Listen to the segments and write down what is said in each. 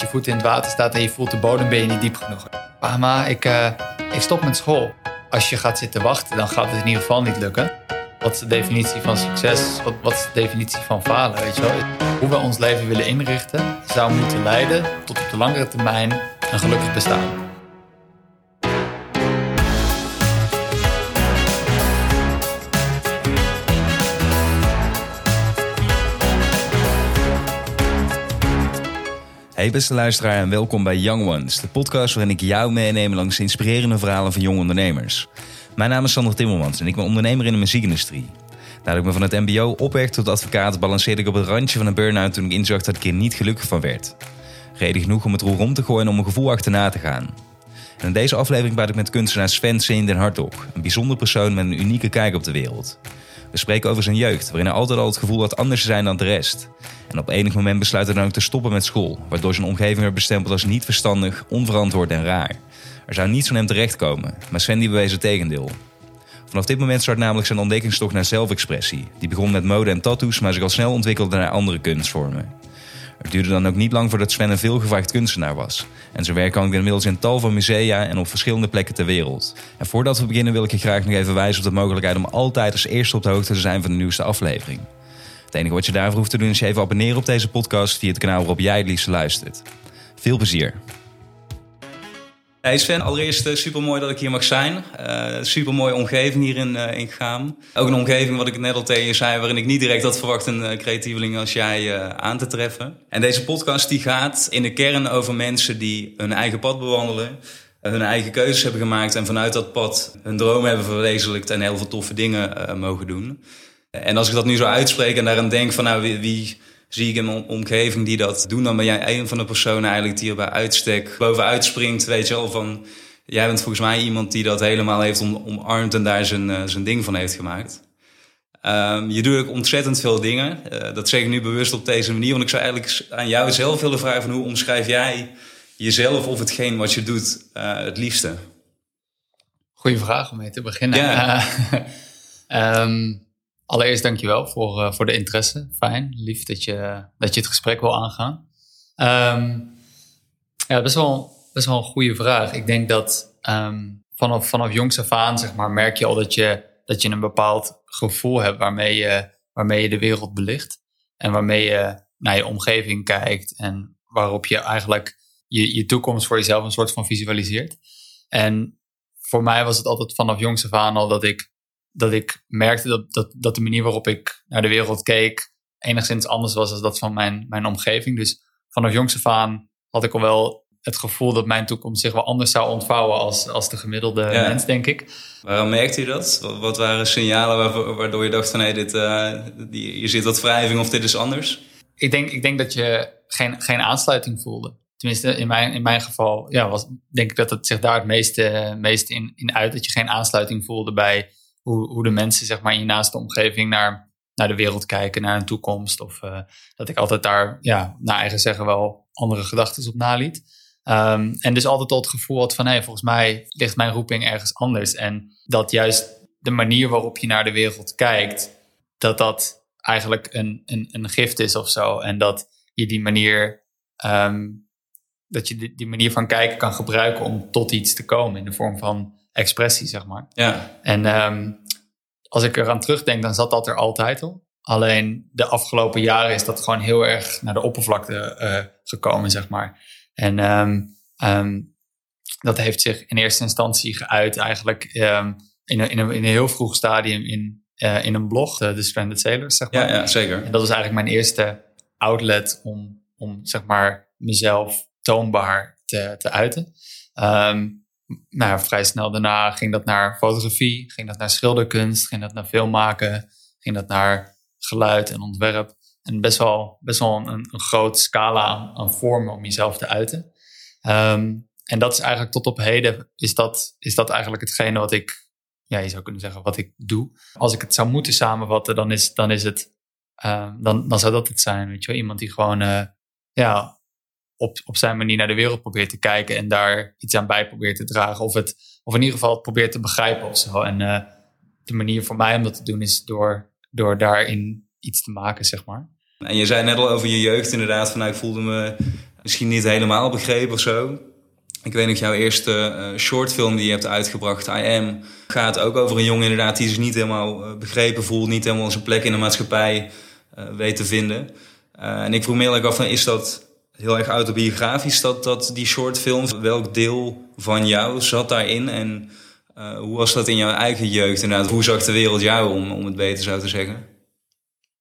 je voet in het water staat en je voelt de bodem, ben je niet diep genoeg. Mama, ik, uh, ik stop met school. Als je gaat zitten wachten, dan gaat het in ieder geval niet lukken. Wat is de definitie van succes? Wat, wat is de definitie van falen? Weet je wel? Hoe we ons leven willen inrichten, zou moeten leiden tot op de langere termijn een gelukkig bestaan. Hey beste luisteraar en welkom bij Young Ones, de podcast waarin ik jou meeneem langs de inspirerende verhalen van jonge ondernemers. Mijn naam is Sander Timmermans en ik ben ondernemer in de muziekindustrie. Nadat ik me van het mbo opwerkte tot advocaat balanceerde ik op het randje van een burn-out toen ik inzag dat ik er niet gelukkig van werd. Reden genoeg om het roer om te gooien en om mijn gevoel achterna te gaan. En in deze aflevering praat ik met kunstenaar Sven Seen den Hartog, een bijzonder persoon met een unieke kijk op de wereld. We spreken over zijn jeugd, waarin hij altijd al het gevoel had anders te zijn dan de rest. En op enig moment besluit hij dan ook te stoppen met school, waardoor zijn omgeving werd bestempeld als niet verstandig, onverantwoord en raar. Er zou niets van hem terechtkomen, maar die bewees het tegendeel. Vanaf dit moment start namelijk zijn ontdekkingstocht naar zelfexpressie. Die begon met mode en tattoos, maar zich al snel ontwikkelde naar andere kunstvormen. Het duurde dan ook niet lang voordat Sven een veelgevraagd kunstenaar was. En zijn werk hangt inmiddels in tal van musea en op verschillende plekken ter wereld. En voordat we beginnen wil ik je graag nog even wijzen op de mogelijkheid om altijd als eerste op de hoogte te zijn van de nieuwste aflevering. Het enige wat je daarvoor hoeft te doen is je even abonneren op deze podcast via het kanaal waarop jij het liefst luistert. Veel plezier! Hey Sven, allereerst uh, super mooi dat ik hier mag zijn. Uh, super mooie omgeving hier in, uh, in Gaam. Ook een omgeving, wat ik net al tegen je zei, waarin ik niet direct had verwacht een creatieveling als jij aan te treffen. En deze podcast die gaat in de kern over mensen die hun eigen pad bewandelen, hun eigen keuzes hebben gemaakt en vanuit dat pad hun droom hebben verwezenlijkt en heel veel toffe dingen mogen doen. En als ik dat nu zo uitspreek en daaraan denk van nou wie, wie zie ik in mijn omgeving die dat doen, dan ben jij een van de personen eigenlijk die er bij uitstek bovenuit springt. Weet je wel, van jij bent volgens mij iemand die dat helemaal heeft omarmd en daar zijn, uh, zijn ding van heeft gemaakt. Um, je doet ook ontzettend veel dingen. Uh, dat zeg ik nu bewust op deze manier, want ik zou eigenlijk aan jou zelf willen vragen van hoe omschrijf jij jezelf of hetgeen wat je doet uh, het liefste? Goeie vraag om mee te beginnen. Ja. um, Allereerst dankjewel voor, uh, voor de interesse. Fijn, lief dat je, dat je het gesprek wil aangaan. Um, ja, best wel, best wel een goede vraag. Ik denk dat um, vanaf, vanaf jongs af aan zeg maar, merk je al dat je, dat je een bepaald gevoel hebt waarmee je, waarmee je de wereld belicht. En waarmee je naar je omgeving kijkt en waarop je eigenlijk je, je toekomst voor jezelf een soort van visualiseert. En voor mij was het altijd vanaf jongs af aan al dat ik dat ik merkte dat, dat, dat de manier waarop ik naar de wereld keek enigszins anders was dan dat van mijn, mijn omgeving. Dus vanaf jongs af aan had ik al wel het gevoel dat mijn toekomst zich wel anders zou ontvouwen als, als de gemiddelde mens, denk ik. Waarom merkte je dat? Wat waren signalen waardoor je dacht van hé, dit, uh, hier zit wat wrijving of dit is anders? Ik denk, ik denk dat je geen, geen aansluiting voelde. Tenminste, in mijn, in mijn geval ja, was, denk ik dat het zich daar het meeste, meeste in, in uit. Dat je geen aansluiting voelde bij hoe, de mensen zeg maar, in je naaste omgeving naar, naar de wereld kijken, naar een toekomst. Of uh, dat ik altijd daar, ja, naar eigen zeggen, wel andere gedachten op naliet. Um, en dus altijd al het gevoel had van, hé, hey, volgens mij ligt mijn roeping ergens anders. En dat juist de manier waarop je naar de wereld kijkt, dat dat eigenlijk een, een, een gift is of zo. En dat je die manier, um, dat je die manier van kijken kan gebruiken om tot iets te komen in de vorm van expressie, zeg maar. Ja. En um, als ik eraan terugdenk, dan zat dat er altijd al. Alleen de afgelopen jaren is dat gewoon heel erg naar de oppervlakte uh, gekomen, zeg maar. En um, um, dat heeft zich in eerste instantie geuit eigenlijk in, een, in, een, in een heel vroeg stadium in, uh, in een blog, de, Stranded Sailors, zeg maar. Ja, ja, zeker. En dat was eigenlijk mijn eerste outlet om, om zeg maar, mezelf toonbaar te, te uiten. Um, nou, vrij snel daarna ging dat naar fotografie, ging dat naar schilderkunst, ging dat naar filmmaken, ging dat naar geluid en ontwerp. En best wel, best wel een, een groot scala aan, vormen om jezelf te uiten. Um, en dat is eigenlijk tot op heden, is dat, is dat eigenlijk hetgene wat ik, ja, je zou kunnen zeggen, wat ik doe. Als ik het zou moeten samenvatten, dan is, dan is het, uh, dan, dan zou dat het zijn. Weet je wel? Iemand die gewoon, uh, ja, op, op zijn manier naar de wereld probeert te kijken en daar iets aan bij probeert te dragen. Of, het, of in ieder geval het probeert te begrijpen of zo. En uh, de manier voor mij om dat te doen is door, door daarin iets te maken, zeg maar. En je zei net al over je jeugd inderdaad, van nou, ik voelde me misschien niet helemaal begreep of zo. Ik weet nog, jouw eerste uh, shortfilm die je hebt uitgebracht, I Am, gaat ook over een jongen inderdaad die zich niet helemaal uh, begrepen voelt, niet helemaal zijn plek in de maatschappij weet te vinden. en ik vroeg me eerlijk af, van, is dat heel erg autobiografisch, dat, dat die shortfilm? Welk deel van jou zat daarin en hoe was dat in jouw eigen jeugd inderdaad? Hoe zag de wereld jou, om, om het beter zo te zeggen?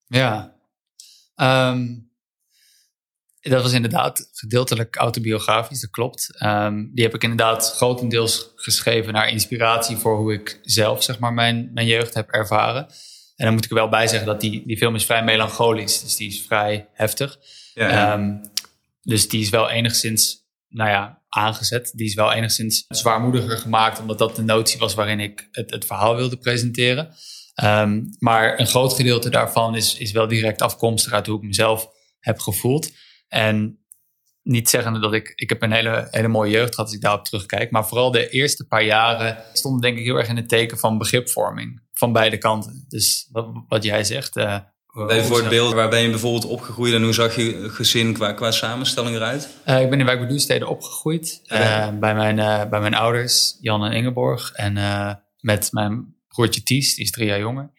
Ja, um dat was inderdaad gedeeltelijk autobiografisch, dat klopt. Ehm, die heb ik inderdaad grotendeels geschreven naar inspiratie voor hoe ik zelf zeg maar, mijn, mijn jeugd heb ervaren. En dan moet ik er wel bij zeggen dat die, die film is vrij melancholisch, dus die is vrij heftig. Ja, ehm, dus die is wel enigszins, nou ja, aangezet. Die is wel enigszins zwaarmoediger gemaakt, omdat dat de notie was waarin ik het, het verhaal wilde presenteren. Ehm, maar een groot gedeelte daarvan is, is wel direct afkomstig uit hoe ik mezelf heb gevoeld. En niet zeggende dat ik, ik heb een hele, hele mooie jeugd gehad als ik daarop terugkijk. Maar vooral de eerste paar jaren stonden denk ik heel erg in het teken van begripvorming. Van beide kanten. Dus wat, wat jij zegt. Uh, Even voor het beeld, waar ben je bijvoorbeeld opgegroeid en hoe zag je gezin qua, qua samenstelling eruit? Uh, ik ben in Wijk opgegroeid. Uh, bij, mijn, bij mijn ouders, Jan en Ingeborg. En met mijn broertje Ties, die is drie jaar jonger.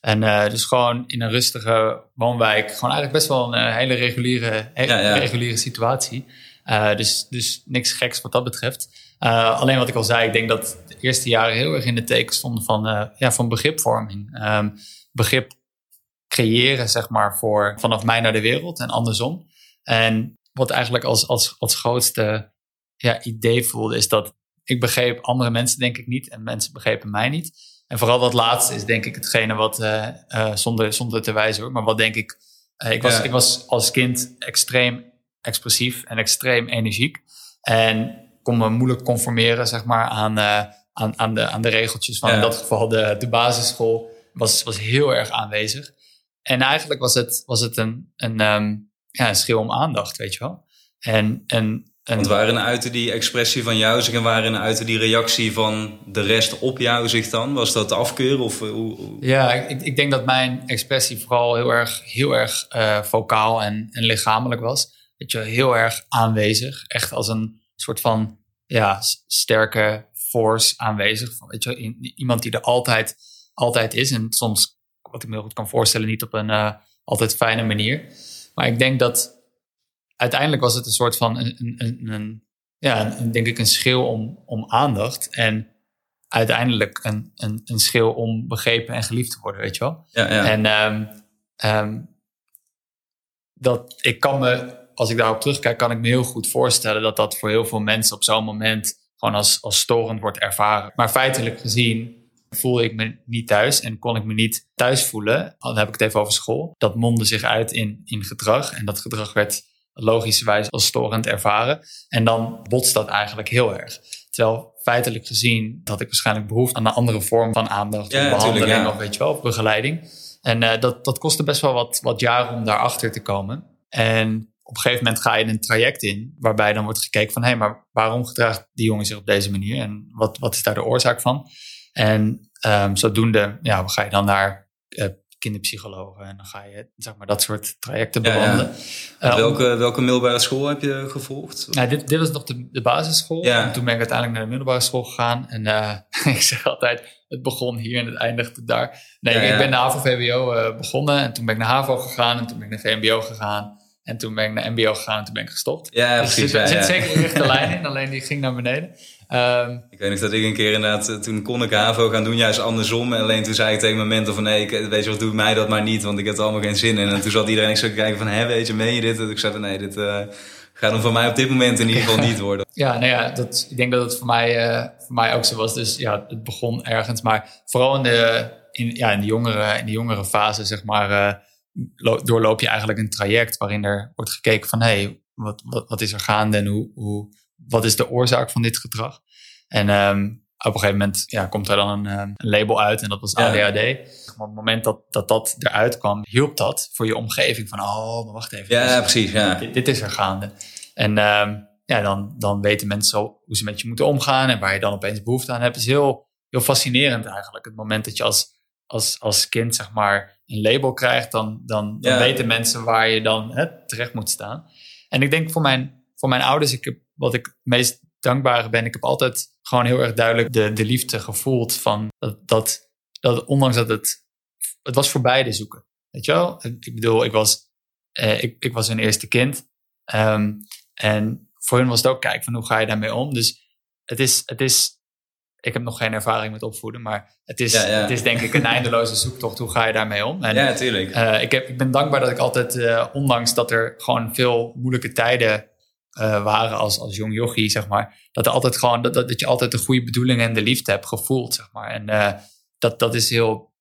En uh, dus gewoon in een rustige woonwijk. Gewoon eigenlijk best wel een uh, hele reguliere, reguliere situatie. Uh, dus, dus niks geks wat dat betreft. alleen wat ik al zei, ik denk dat de eerste jaren heel erg in de teken stonden van, ja, van begripvorming. Um, begrip creëren, zeg maar, voor vanaf mij naar de wereld en andersom. En wat eigenlijk als, als, als grootste ja, idee voelde, is dat ik begreep andere mensen denk ik niet en mensen begrepen mij niet. En vooral dat laatste is denk ik hetgene wat, uh, uh, zonder, zonder te wijzen hoor, maar wat denk ik, uh, ik, was, ik was als kind extreem expressief en extreem energiek. En kon me moeilijk conformeren zeg maar, aan, aan, aan, de, aan de regeltjes van in dat geval de, de basisschool was, was heel erg aanwezig. En eigenlijk was het, was het een, een, um, ja, een schil om aandacht, weet je wel. En, en en Want waarin uitte die expressie van jou zich en waarin uitte die reactie van de rest op jou zich dan? Was dat afkeur of eh, hoe? Ja, ik, ik, denk dat mijn expressie vooral heel erg, heel erg uh, vocaal en, en lichamelijk was. Dat je heel erg aanwezig, echt als een soort van ja, sterke force aanwezig. Weet je, iemand die er altijd, altijd is en soms, wat ik me heel goed kan voorstellen, niet op een uh, altijd fijne manier. Maar ik denk dat uiteindelijk was het een soort van een, een, een ja, een, denk ik een schil om, om aandacht. En uiteindelijk een, een, een schil om begrepen en geliefd te worden, weet je wel. Ja, ja. En um, dat ik kan me, als ik daarop terugkijk, kan ik me heel goed voorstellen dat dat voor heel veel mensen op zo'n moment gewoon als, als storend wordt ervaren. Maar feitelijk gezien voelde ik me niet thuis en kon ik me niet thuis voelen. Dan heb ik het even over school. Dat mondde zich uit in, in gedrag en dat gedrag werd logischerwijs als storend ervaren. En dan botst dat eigenlijk heel erg. Terwijl feitelijk gezien dat ik waarschijnlijk behoefte aan een andere vorm van aandacht of behandeling of weet je wel, of begeleiding. En uh, dat, dat kostte best wel wat, wat jaren om daarachter te komen. En op een gegeven moment ga je een traject in waarbij dan wordt gekeken van hé, hey, maar waarom gedraagt die jongen zich op deze manier en wat, wat is daar de oorzaak van? En um, zodoende ja, ga je dan naar uh, kinderpsychologen. En dan ga je zeg maar, dat soort trajecten bewandelen. Ja, welke, welke middelbare school heb je gevolgd? Nou, dit, dit was nog de, de basisschool. En toen ben ik uiteindelijk naar de middelbare school gegaan. En uh, ik zeg altijd, het begon hier en het eindigde daar. Nee, ik ben naar HAVO-VWO uh, eh, begonnen. En toen ben ik naar HAVO gegaan. En toen ben ik naar VMBO gegaan. En toen ben ik naar MBO gegaan en toen ben ik gestopt. Ja, dus precies. Er zit, zeker een rechte lijn in, alleen die ging naar beneden. Um, ik weet nog dat ik een keer inderdaad, eh, toen kon ik HAVO gaan doen, juist andersom. En alleen toen zei ik tegen mijn mentor van nee, ik, weet je wat, doe mij dat maar niet, want ik heb er allemaal geen zin in. En toen zat iedereen zo kijken van, hé, weet je, meen je dit? En ik zei van nee, dit uh, gaat hem voor mij op dit moment in ieder geval niet worden. Ja, nou ja, dat, ik denk dat het voor mij, uh, voor mij ook zo was. Dus ja, het begon ergens, maar vooral in de, in, ja, in de, jongere, in de jongere fase, zeg maar, doorloop je eigenlijk een traject waarin er wordt gekeken van, hé, hey, wat, wat, wat is er gaande en hoe, hoe wat is de oorzaak van dit gedrag? En um, op een gegeven moment ja, komt er dan een, ehm, een, label uit en dat was ADHD. op het moment dat, dat dat eruit kwam, hielp dat voor je omgeving van, oh, maar wacht even. Ja, precies. Ja. Dit, dit, is er gaande. En um, ja, dan, dan weten mensen zo hoe ze met je moeten omgaan en waar je dan opeens behoefte aan hebt. is heel, heel fascinerend eigenlijk. Het moment dat je als, als, als kind zeg maar een label krijgt, dan, dan, dan weten mensen waar je dan hè, terecht moet staan. En ik denk voor mijn voor mijn ouders, ik heb, wat ik het meest dankbaar ben, ik heb altijd gewoon heel erg duidelijk de, de liefde gevoeld van dat, dat, dat ondanks dat het, het was voor beide zoeken. Weet je wel? Ik bedoel, ik was, eh, ik, ik was hun eerste kind. Ehm, en voor hun was het ook kijken van hoe ga je daarmee om. Dus het is, het is ik heb nog geen ervaring met opvoeden, maar het is, Het is denk ik een eindeloze zoektocht. Hoe ga je daarmee om? En, ja, natuurlijk. Uh, ik, heb, ik ben dankbaar dat ik altijd, uh, ondanks dat er gewoon veel moeilijke tijden uh, waren als, als jong jochie, zeg maar, dat, er altijd gewoon, dat, dat, je altijd de goede bedoelingen en de liefde hebt gevoeld, zeg maar. En dat, dat, is heel,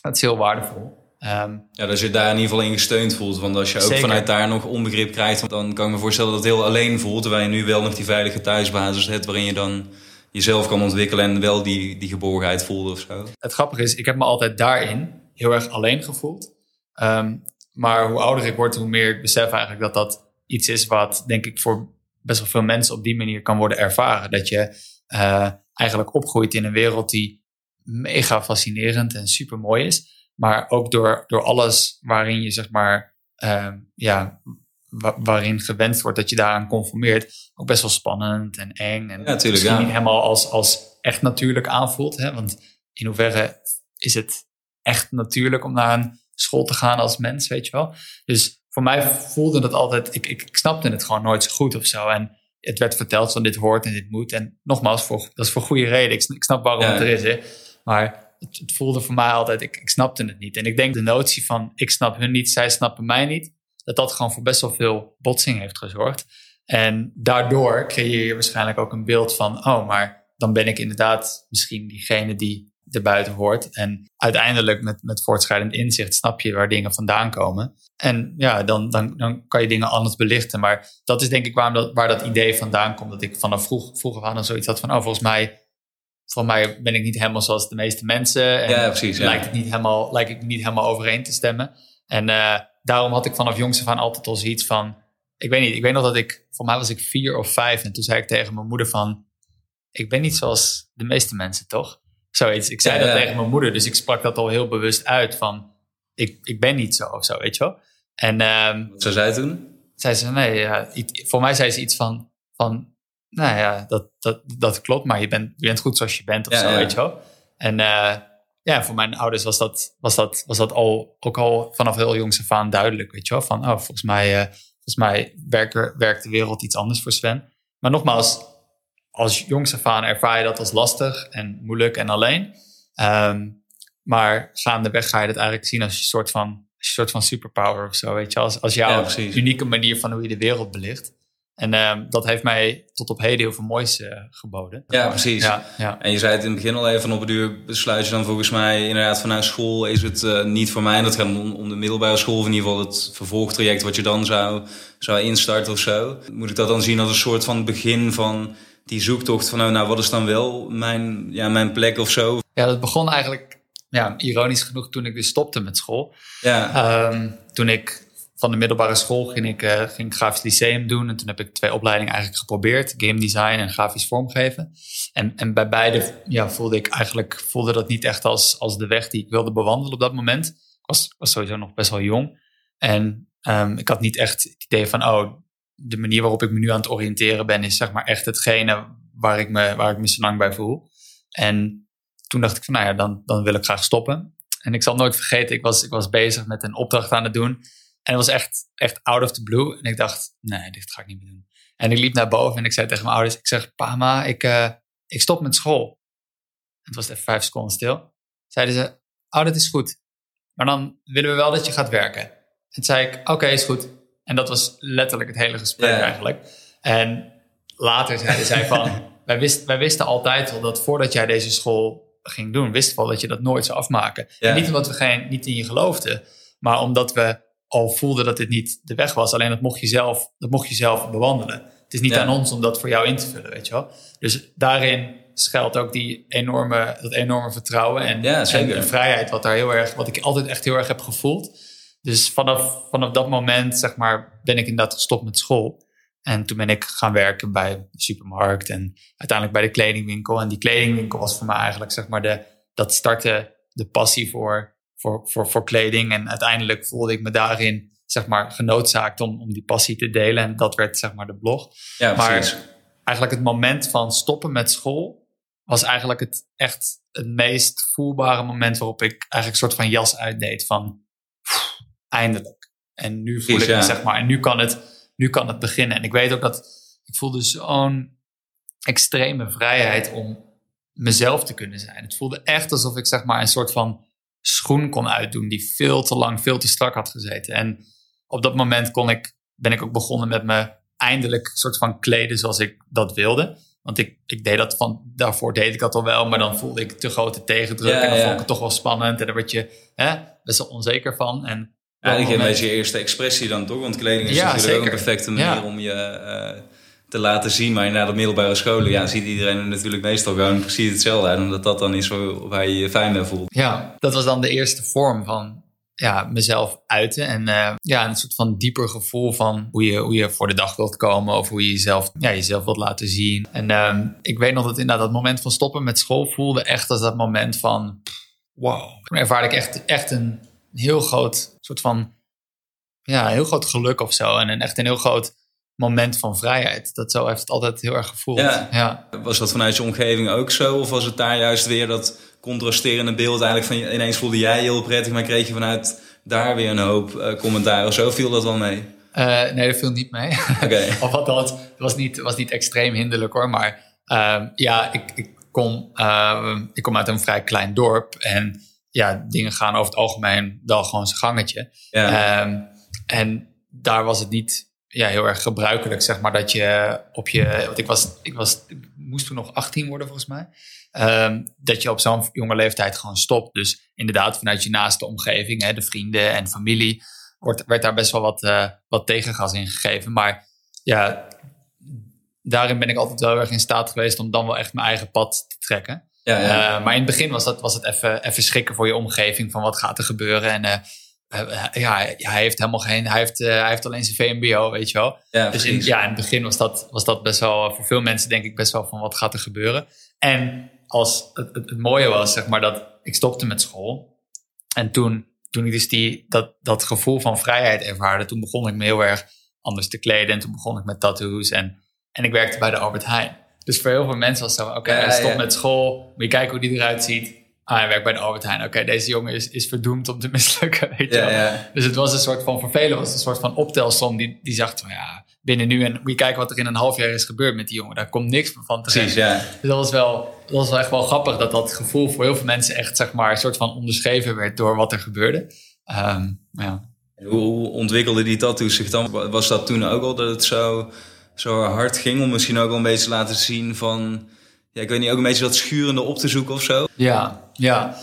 dat is heel waardevol. Um, ja, dat je daar in ieder geval in gesteund voelt. Want als je ook vanuit daar nog onbegrip krijgt, dan kan ik me voorstellen dat het heel alleen voelt. Terwijl je nu wel nog die veilige thuisbasis hebt waarin je dan jezelf kan ontwikkelen en wel die, die geborgenheid voelde of zo? Het grappige is, ik heb me altijd daarin heel erg alleen gevoeld. Um, maar hoe ouder ik word, hoe meer ik besef eigenlijk dat dat iets is wat, denk ik, voor best wel veel mensen op die manier kan worden ervaren. Dat je uh, eigenlijk opgroeit in een wereld die mega fascinerend en super mooi is. Maar ook door, door alles waarin je, zeg maar, uh, ja, waarin gewenst wordt dat je daaraan conformeert, ook best wel spannend en eng. En ja, misschien niet helemaal als, als echt natuurlijk aanvoelt. Hè? Want in hoeverre is het echt natuurlijk om naar een school te gaan als mens, weet je wel? Dus voor mij voelde het altijd, ik, ik, ik snapte het gewoon nooit zo goed of zo. En het werd verteld van dit hoort en dit moet. En nogmaals, voor, dat is voor goede reden. Ik, ik snap waarom het er is. Hè? Maar het, het, voelde voor mij altijd, ik, ik snapte het niet. En ik denk de notie van ik snap hun niet, zij snappen mij niet dat dat gewoon voor best wel veel botsing heeft gezorgd. En daardoor creëer je waarschijnlijk ook een beeld van, oh, maar dan ben ik inderdaad misschien diegene die erbuiten hoort. En uiteindelijk met, met voortschrijdend inzicht snap je waar dingen vandaan komen. En ja, dan, dan, dan kan je dingen anders belichten. Maar dat is denk ik waarom dat, waar dat idee vandaan komt. Dat ik vanaf vroeg, vroeger aan dan zoiets had van, oh, volgens mij, volgens mij ben ik niet helemaal zoals de meeste mensen. En ja, precies. Ja. Lijkt, het niet helemaal, lijkt ik niet helemaal overeen te stemmen. En uh, daarom had ik vanaf jongs af aan altijd al zoiets van... Ik weet niet, ik weet nog dat ik... Voor mij was ik vier of vijf. En toen zei ik tegen mijn moeder van... Ik ben niet zoals de meeste mensen, toch? Zoiets. Ik zei dat tegen mijn moeder. Dus ik sprak dat al heel bewust uit van... Ik, ik ben niet zo of zo, weet je wel? En, um, Wat zei zij toen? Zei ze, nee, ja, voor mij zei ze iets van... van nou ja, dat, dat, dat klopt, maar je bent, je bent goed zoals je bent of zo, weet je wel? En... Uh, ja, voor mijn ouders was dat, was dat, was dat al, ook al vanaf heel jongs af aan duidelijk. Weet je wel, van oh, volgens mij, uh, volgens mij werkt, werkt de wereld iets anders voor Sven. Maar nogmaals, als jongs af aan ervaar je dat als lastig en moeilijk en alleen. Um, maar gaandeweg ga je dat eigenlijk zien als een soort van, een soort van superpower of zo. Weet je, als, als jouw unieke manier van hoe je de wereld belicht. En uh, dat heeft mij tot op heden heel veel moois uh, geboden. Ja, precies. Ja, ja, En je zei het in het begin al even, op het duur besluit je dan volgens mij inderdaad vanuit school is het uh, niet voor mij. En dat gaat om, om, de middelbare school, of in ieder geval het vervolgtraject wat je dan zou, zou instarten of zo. Moet ik dat dan zien als een soort van begin van die zoektocht van nou, nou wat is dan wel mijn, ja, mijn plek of zo? Ja, dat begon eigenlijk, ja, ironisch genoeg, toen ik dus stopte met school. Ja. Um, toen ik van de middelbare school ging ik, uh, ging grafisch lyceum doen. En toen heb ik twee opleidingen eigenlijk geprobeerd. Game design en grafisch vormgeven. En, en bij beide ja, voelde ik eigenlijk voelde dat niet echt als, als de weg die ik wilde bewandelen op dat moment. Ik was, was sowieso nog best wel jong. En um, ik had niet echt het idee van, oh, de manier waarop ik me nu aan het oriënteren ben, is zeg maar echt hetgene waar ik me, waar ik me zo lang bij voel. En toen dacht ik van, nou ja, dan, dan wil ik graag stoppen. En ik zal nooit vergeten, ik was, ik was bezig met een opdracht aan het doen. En het was echt, echt out of the blue. En ik dacht, nee, dit ga ik niet meer doen. En ik liep naar boven en ik zei tegen mijn ouders, ik zeg, pa, ma, ik, uh, ik stop met school. Het was even vijf seconden stil. Zeiden ze, oh, dat is goed. Maar dan willen we wel dat je gaat werken. En toen zei ik, oké, is goed. En dat was letterlijk het hele gesprek eigenlijk. En later zeiden zij van, wij, wist, wij wisten altijd al dat voordat jij deze school ging doen, wisten we al dat je dat nooit zou afmaken. En niet omdat we geen, niet in je geloofden, maar omdat we al voelde dat dit niet de weg was. Alleen dat mocht je zelf, dat mocht je zelf bewandelen. Het is niet aan ons om dat voor jou in te vullen, weet je wel. Dus daarin schuilt ook die enorme, dat enorme vertrouwen en, ja, en, vrijheid, wat daar heel erg, wat ik altijd echt heel erg heb gevoeld. Dus vanaf, vanaf dat moment, zeg maar, ben ik inderdaad gestopt met school. En toen ben ik gaan werken bij de supermarkt en uiteindelijk bij de kledingwinkel. En die kledingwinkel was voor mij eigenlijk, zeg maar, de, dat startte de passie voor voor, voor, voor kleding. En uiteindelijk voelde ik me daarin zeg maar genoodzaakt om, om die passie te delen. En dat werd zeg maar de blog. Ja, maar eigenlijk het moment van stoppen met school was eigenlijk het echt het meest voelbare moment waarop ik eigenlijk een soort van jas uitdeed van eindelijk. En nu voel ik ja. zeg maar, en nu kan, het, nu kan het beginnen. En ik weet ook dat ik voelde zo'n extreme vrijheid om mezelf te kunnen zijn. Het voelde echt alsof ik zeg maar een soort van schoen kon uitdoen die veel te lang, veel te strak had gezeten. En op dat moment kon ik, ben ik ook begonnen met me eindelijk soort van kleden zoals ik dat wilde. Want ik, ik deed dat van, daarvoor deed ik dat al wel, maar dan voelde ik te grote tegendruk. Ja, en dan ja. vond ik het toch wel spannend. En daar word je hè, best wel onzeker van. En Eigenlijk een beetje je eerste expressie dan toch? Want kleding is Ja, natuurlijk ook een perfecte manier Ja. om je eh, te laten zien. Maar inderdaad, op middelbare scholen ja, ziet iedereen er natuurlijk meestal gewoon precies hetzelfde uit. Omdat dat dan is waar waar je je fijn bij voelt. Ja, dat was dan de eerste vorm van ja, mezelf uiten. En eh, ja, een soort van dieper gevoel van hoe je, hoe je voor de dag wilt komen. Of hoe je jezelf, ja, jezelf wilt laten zien. En ehm, ik weet nog dat inderdaad dat moment van stoppen met school voelde echt als dat moment van wow. Toen ervaarde ik echt, echt een heel groot soort van ja, heel groot geluk of zo. En een, echt een heel groot moment van vrijheid. Dat zo heeft het altijd heel erg gevoeld. Ja. ja. Was dat vanuit je omgeving ook zo? Of was het daar juist weer dat contrasterende beeld eigenlijk van ineens voelde jij je heel prettig, maar kreeg je vanuit daar weer een hoop eh, commentaar of zo? Viel dat wel mee? Eh, nee, dat viel niet mee. Oké. of althans, het was niet, was niet extreem hinderlijk hoor. Maar ehm, ja, ik, ik, kom, ehm, ik kom uit een vrij klein dorp. En ja, dingen gaan over het algemeen wel gewoon zijn gangetje. Ja. Ehm, en daar was het niet ja, heel erg gebruikelijk, zeg maar, dat je op je... Want ik, was, ik, was, ik moest toen nog 18 worden, volgens mij. Ehm, dat je op zo'n jonge leeftijd gewoon stopt. Dus inderdaad, vanuit je naaste omgeving, hè, de vrienden en familie... Wordt, werd daar best wel wat, eh, wat tegengas in gegeven. Maar ja, daarin ben ik altijd wel erg in staat geweest... om dan wel echt mijn eigen pad te trekken. Ja, ja. Eh, maar in het begin was, dat, was het even, even schrikken voor je omgeving van wat gaat er gebeuren. En eh, eh, ja, hij heeft helemaal geen, hij heeft, hij heeft alleen zijn VMBO, weet je wel. ja, Dus in, ja, in het begin was dat, was dat best wel, voor veel mensen denk ik best wel van wat gaat er gebeuren. En als het, het, het mooie was, zeg maar, dat ik stopte met school. En toen, toen ik dus die, dat, dat gevoel van vrijheid ervaarde, toen begon ik me heel erg anders te kleden. En toen begon ik met tattoos en, en ik werkte bij de Albert Heijn. Dus voor heel veel mensen was het zo, oké, hij stopt met school. Moet je kijken hoe die eruit ziet. Ah, hij werkt bij de Albert Heijn. Oké, deze jongen is, is verdoemd om te mislukken, weet je wel. Dus het was een soort van, voor velen was een soort van optelsom. Die, die zag van, ja, binnen nu en moet je kijken wat er in een half jaar is gebeurd met die jongen. Daar komt niks van terecht. Precies, ja. Dus dat was, wel, dat was wel echt wel grappig dat dat gevoel voor heel veel mensen echt, zeg maar, een soort van onderschreven werd door wat er gebeurde. Ehm, ja. Hoe ontwikkelde die tattoos zich dan? Was dat toen ook al dat het zo, zo hard ging om misschien ook wel een beetje te laten zien van... Ja, ik weet niet, ook een beetje dat schurende op te zoeken of zo? Ja, ja.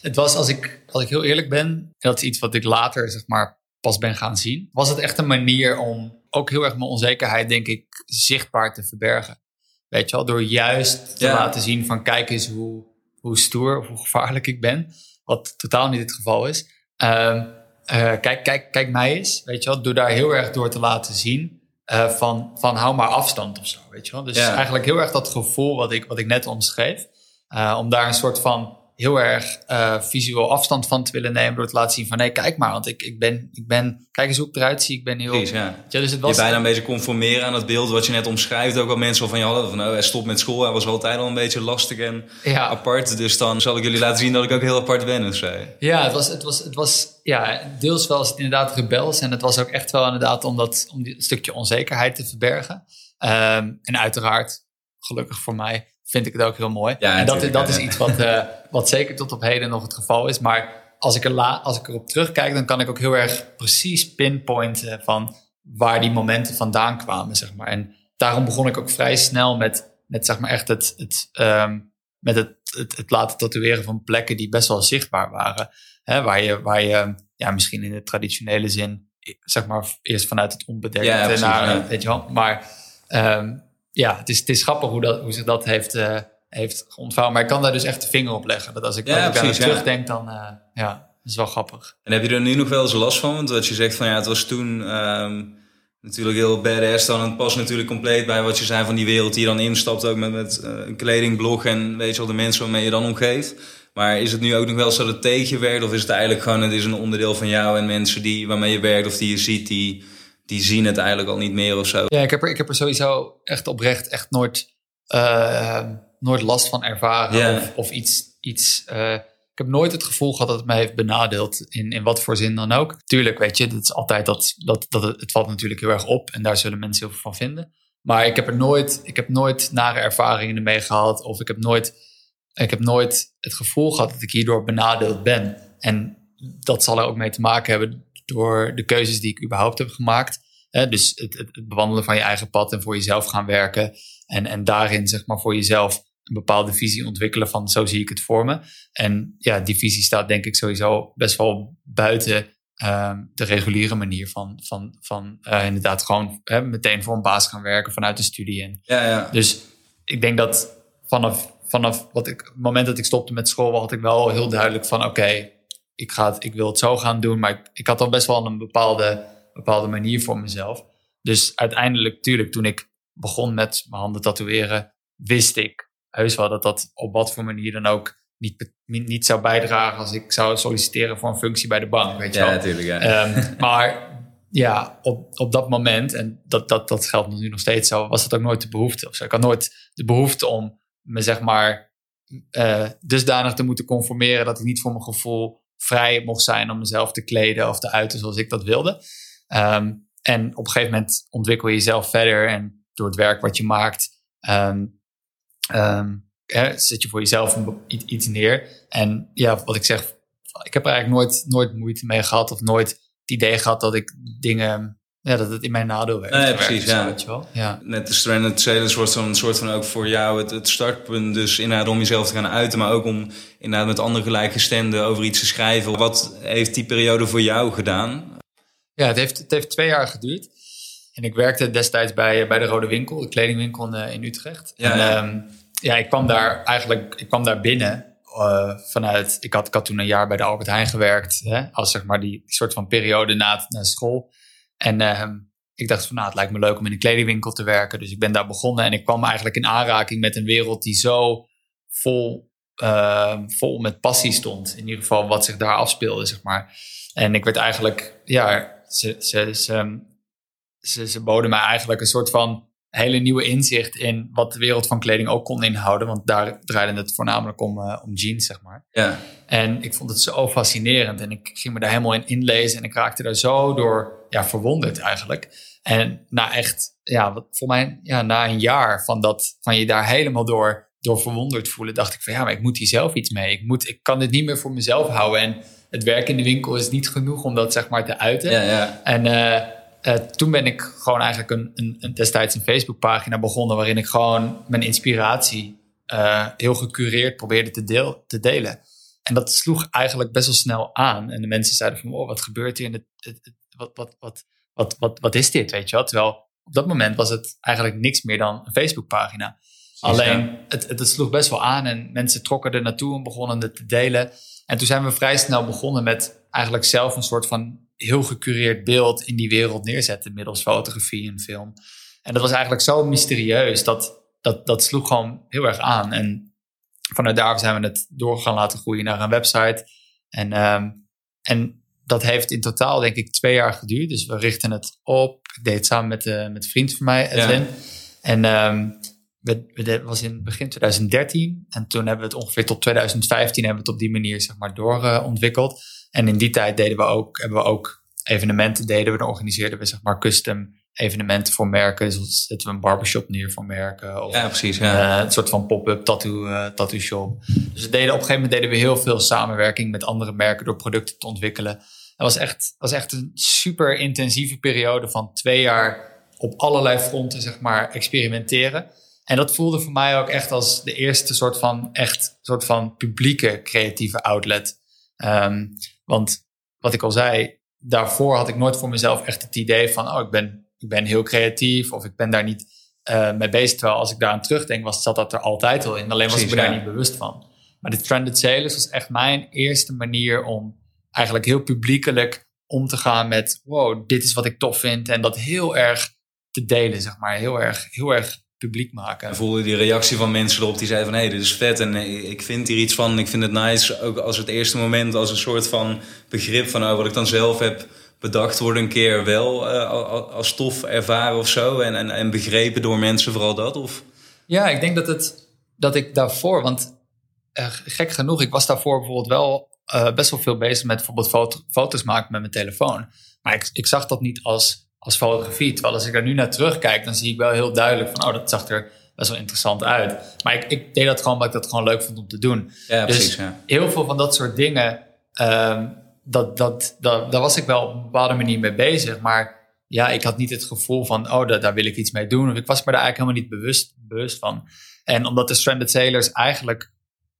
Het was, als ik, als ik heel eerlijk ben, en dat is iets wat ik later, zeg maar, pas ben gaan zien, was het echt een manier om ook heel erg mijn onzekerheid, denk ik, zichtbaar te verbergen. Weet je wel, door juist te Ja. laten zien van kijk eens hoe, hoe stoer of hoe gevaarlijk ik ben. Wat totaal niet het geval is. Ehm, eh, kijk, kijk, kijk mij eens, weet je wel. Door daar heel erg door te laten zien eh, van, van hou maar afstand of zo, weet je wel. Dus Ja. eigenlijk heel erg dat gevoel wat ik, wat ik net omschreef. eh, om daar een soort van heel erg eh, visueel afstand van te willen nemen. Door te laten zien van nee, kijk maar. Want ik, ik, ben, ik ben, kijk eens hoe ik eruit zie. Ik ben heel... Precies, ja. Ja, dus het Je was, bijna een beetje conformeren aan het beeld wat je net omschrijft. Ook wat mensen al van je hadden. Van, oh, hij stopt met school. Hij was altijd al een beetje lastig en ja, apart. Dus dan zal ik jullie laten zien dat ik ook heel apart ben of zo. Ja, het was, het was, het was ja, deels wel is het inderdaad rebels. En het was ook echt wel inderdaad om, dat, om die stukje onzekerheid te verbergen. Ehm, en uiteraard, gelukkig voor mij, vind ik het ook heel mooi. Ja, en dat, dat is iets wat, eh, wat zeker tot op heden nog het geval is. Maar als ik, er la, als ik erop terugkijk, dan kan ik ook heel erg precies pinpointen van waar die momenten vandaan kwamen, zeg maar. En daarom begon ik ook vrij snel met, met zeg maar echt het, het, ehm, met het, het, het laten tatoeëren van plekken die best wel zichtbaar waren. Hè, waar je, waar je ja, misschien in de traditionele zin, zeg maar, eerst vanuit het onbedekte Ja, naar, ja. weet je wel. Maar ehm, ja, het is, het is grappig hoe, dat, hoe zich dat heeft, eh heeft ontvouwen. Maar ik kan daar dus echt de vinger op leggen. Dat als ik, Ja, als ik precies, terugdenk, dan eh, ja, dat is wel grappig. En heb je er nu nog wel eens last van? Want wat je zegt van ja, het was toen ehm, natuurlijk heel badass dan. Het past natuurlijk compleet bij wat je zei van die wereld die je dan instapt. Ook met, met uh, een kledingblog en weet je wel, de mensen waarmee je dan omgeeft. Maar is het nu ook nog wel zo dat het tegen je werkt? Of is het eigenlijk gewoon, het is een onderdeel van jou en mensen die, waarmee je werkt of die je ziet, die, die zien het eigenlijk al niet meer of zo? Ja, ik heb er, ik heb er sowieso echt oprecht echt nooit, uh, nooit last van ervaren. Of, of iets, iets uh, ik heb nooit het gevoel gehad dat het mij heeft benadeeld in, in wat voor zin dan ook. Tuurlijk, weet je, het is altijd dat, dat, dat het, het valt natuurlijk heel erg op en daar zullen mensen heel veel van vinden. Maar ik heb er nooit, ik heb nooit nare ervaringen mee gehad of ik heb nooit, ik heb nooit het gevoel gehad dat ik hierdoor benadeeld ben. En dat zal er ook mee te maken hebben door de keuzes die ik überhaupt heb gemaakt. Dus het, het, bewandelen van je eigen pad en voor jezelf gaan werken. En, en daarin zeg maar voor jezelf een bepaalde visie ontwikkelen van zo zie ik het voor me. En ja, die visie staat denk ik sowieso best wel buiten uh, de reguliere manier van, van, van uh, inderdaad gewoon hè, meteen voor een baas gaan werken vanuit de studie. En ja, ja. Dus ik denk dat vanaf, vanaf wat ik, het moment dat ik stopte met school, had ik wel heel duidelijk van oké, ik ga ik wil het zo gaan doen. Maar ik, ik had al best wel een bepaalde, bepaalde manier voor mezelf. Dus uiteindelijk, tuurlijk, toen ik begon met mijn handen tatoeëren, wist ik heus wel dat dat op wat voor manier dan ook niet, niet zou bijdragen als ik zou solliciteren voor een functie bij de bank. Weet je ja, wel. natuurlijk. Ja. Um, maar ja, op, op dat moment, en dat, dat, dat geldt nu nog steeds zo, was dat ook nooit de behoefte. Of zo. Ik had nooit de behoefte om me zeg maar uh, dusdanig te moeten conformeren dat ik niet voor mijn gevoel vrij mocht zijn om mezelf te kleden of te uiten zoals ik dat wilde. Um, en op een gegeven moment ontwikkel je jezelf verder en door het werk wat je maakt, um, um, hè, zet je voor jezelf iets neer. En ja, wat ik zeg, ik heb er eigenlijk nooit, nooit moeite mee gehad of nooit het idee gehad dat ik dingen ja, dat het in mijn nadeel werkt. Nee, precies, ja. Weet je wel? ja. Net de Stranded Sailors wordt zo'n soort van ook voor jou het, het startpunt. Dus inderdaad om jezelf te gaan uiten, maar ook om inderdaad met andere gelijkgestemden over iets te schrijven. Wat heeft die periode voor jou gedaan? Ja, het heeft, het heeft twee jaar geduurd. En ik werkte destijds bij, bij de Rode Winkel, de kledingwinkel in, in Utrecht. Ja, en, ja. Um, ja, ik kwam daar eigenlijk ik kwam daar binnen uh, vanuit. Ik had, ik had toen een jaar bij de Albert Heijn gewerkt, hè, als zeg maar die, die soort van periode na, na school. En uh, ik dacht van nou, het lijkt me leuk om in een kledingwinkel te werken. Dus ik ben daar begonnen en ik kwam eigenlijk in aanraking met een wereld die zo vol, uh, vol met passie stond. In ieder geval wat zich daar afspeelde, zeg maar. En ik werd eigenlijk, ja, ze, ze, ze, ze, ze boden mij eigenlijk een soort van hele nieuwe inzicht in wat de wereld van kleding ook kon inhouden. Want daar draaide het voornamelijk om, uh, om jeans, zeg maar. Ja. En ik vond het zo fascinerend. En ik ging me daar helemaal in inlezen. En ik raakte daar zo door ja, verwonderd eigenlijk. En na echt, ja, wat, voor mij, ja, na een jaar van, dat, van je daar helemaal door, door verwonderd voelen, dacht ik van ja, maar ik moet hier zelf iets mee. Ik, moet, ik kan dit niet meer voor mezelf houden. En het werk in de winkel is niet genoeg om dat zeg maar te uiten. Ja, ja. En uh, uh, toen ben ik gewoon eigenlijk een, een, een destijds een Facebookpagina begonnen waarin ik gewoon mijn inspiratie uh, heel gecureerd probeerde te, deel, te delen. En dat sloeg eigenlijk best wel snel aan. En de mensen zeiden van, oh, wat gebeurt hier? En het, het, het, wat, wat, wat, wat, wat, wat is dit, weet je wel? Terwijl op dat moment was het eigenlijk niks meer dan een Facebookpagina. Alleen, het, het, het sloeg best wel aan en mensen trokken er naartoe en begonnen het te delen. En toen zijn we vrij snel begonnen met eigenlijk zelf een soort van heel gecureerd beeld in die wereld neerzetten middels fotografie en film. En dat was eigenlijk zo mysterieus dat dat, dat sloeg gewoon heel erg aan. En vanuit daar zijn we het door gaan laten groeien naar een website. En, um, en dat heeft in totaal denk ik twee jaar geduurd. Dus we richten het op. Ik deed het samen met, uh, met een vriend van mij, Edwin. Ja. En um, we, we was in begin 2013. En toen hebben we het ongeveer tot 2015 hebben we het op die manier zeg maar doorontwikkeld. En in die tijd deden we ook, hebben we ook evenementen deden we. Dan organiseerden we zeg maar custom evenementen voor merken. Dus zetten we een barbershop neer voor merken. Of, ja, precies. Ja. Uh, een soort van pop-up tattoo, uh, tattoo shop. Dus we deden, op een gegeven moment deden we heel veel samenwerking met andere merken door producten te ontwikkelen. Dat was echt, was echt een super intensieve periode van twee jaar op allerlei fronten zeg maar experimenteren. En dat voelde voor mij ook echt als de eerste soort van echt soort van publieke creatieve outlet. Um, want wat ik al zei, daarvoor had ik nooit voor mezelf echt het idee van, oh, ik ben, ik ben heel creatief of ik ben daar niet uh, mee bezig. Terwijl als ik daar aan terugdenk, was, zat dat er altijd al in. Alleen was Precies, ik me daar niet bewust van. Maar de Trended Sales was echt mijn eerste manier om eigenlijk heel publiekelijk om te gaan met, wow, dit is wat ik tof vind. En dat heel erg te delen, zeg maar. Heel erg, heel erg publiek maken. En voelde die reactie van mensen erop die zeiden van... hé, hey, dit is vet en ik vind hier iets van, ik vind het nice. Ook als het eerste moment als een soort van begrip van... Oh, wat ik dan zelf heb bedacht worden een keer wel uh, als tof ervaren of zo? En, en, en begrepen door mensen, vooral dat? Of? Ja, ik denk dat, het, dat ik daarvoor... Want uh, gek genoeg, ik was daarvoor bijvoorbeeld wel uh, best wel veel bezig met bijvoorbeeld foto, foto's maken met mijn telefoon. Maar ik, ik zag dat niet als, als fotografie. Terwijl als ik er nu naar terugkijk, dan zie ik wel heel duidelijk van, oh, dat zag er best wel interessant uit. Maar ik, ik deed dat gewoon omdat ik dat gewoon leuk vond om te doen. Ja, dus precies. Ja. heel veel van dat soort dingen, um, dat, dat, dat, daar was ik wel op een bepaalde manier mee bezig. Maar ja, ik had niet het gevoel van, oh, daar, daar wil ik iets mee doen. Of ik was me daar eigenlijk helemaal niet bewust, bewust van. En omdat de Stranded Sailors eigenlijk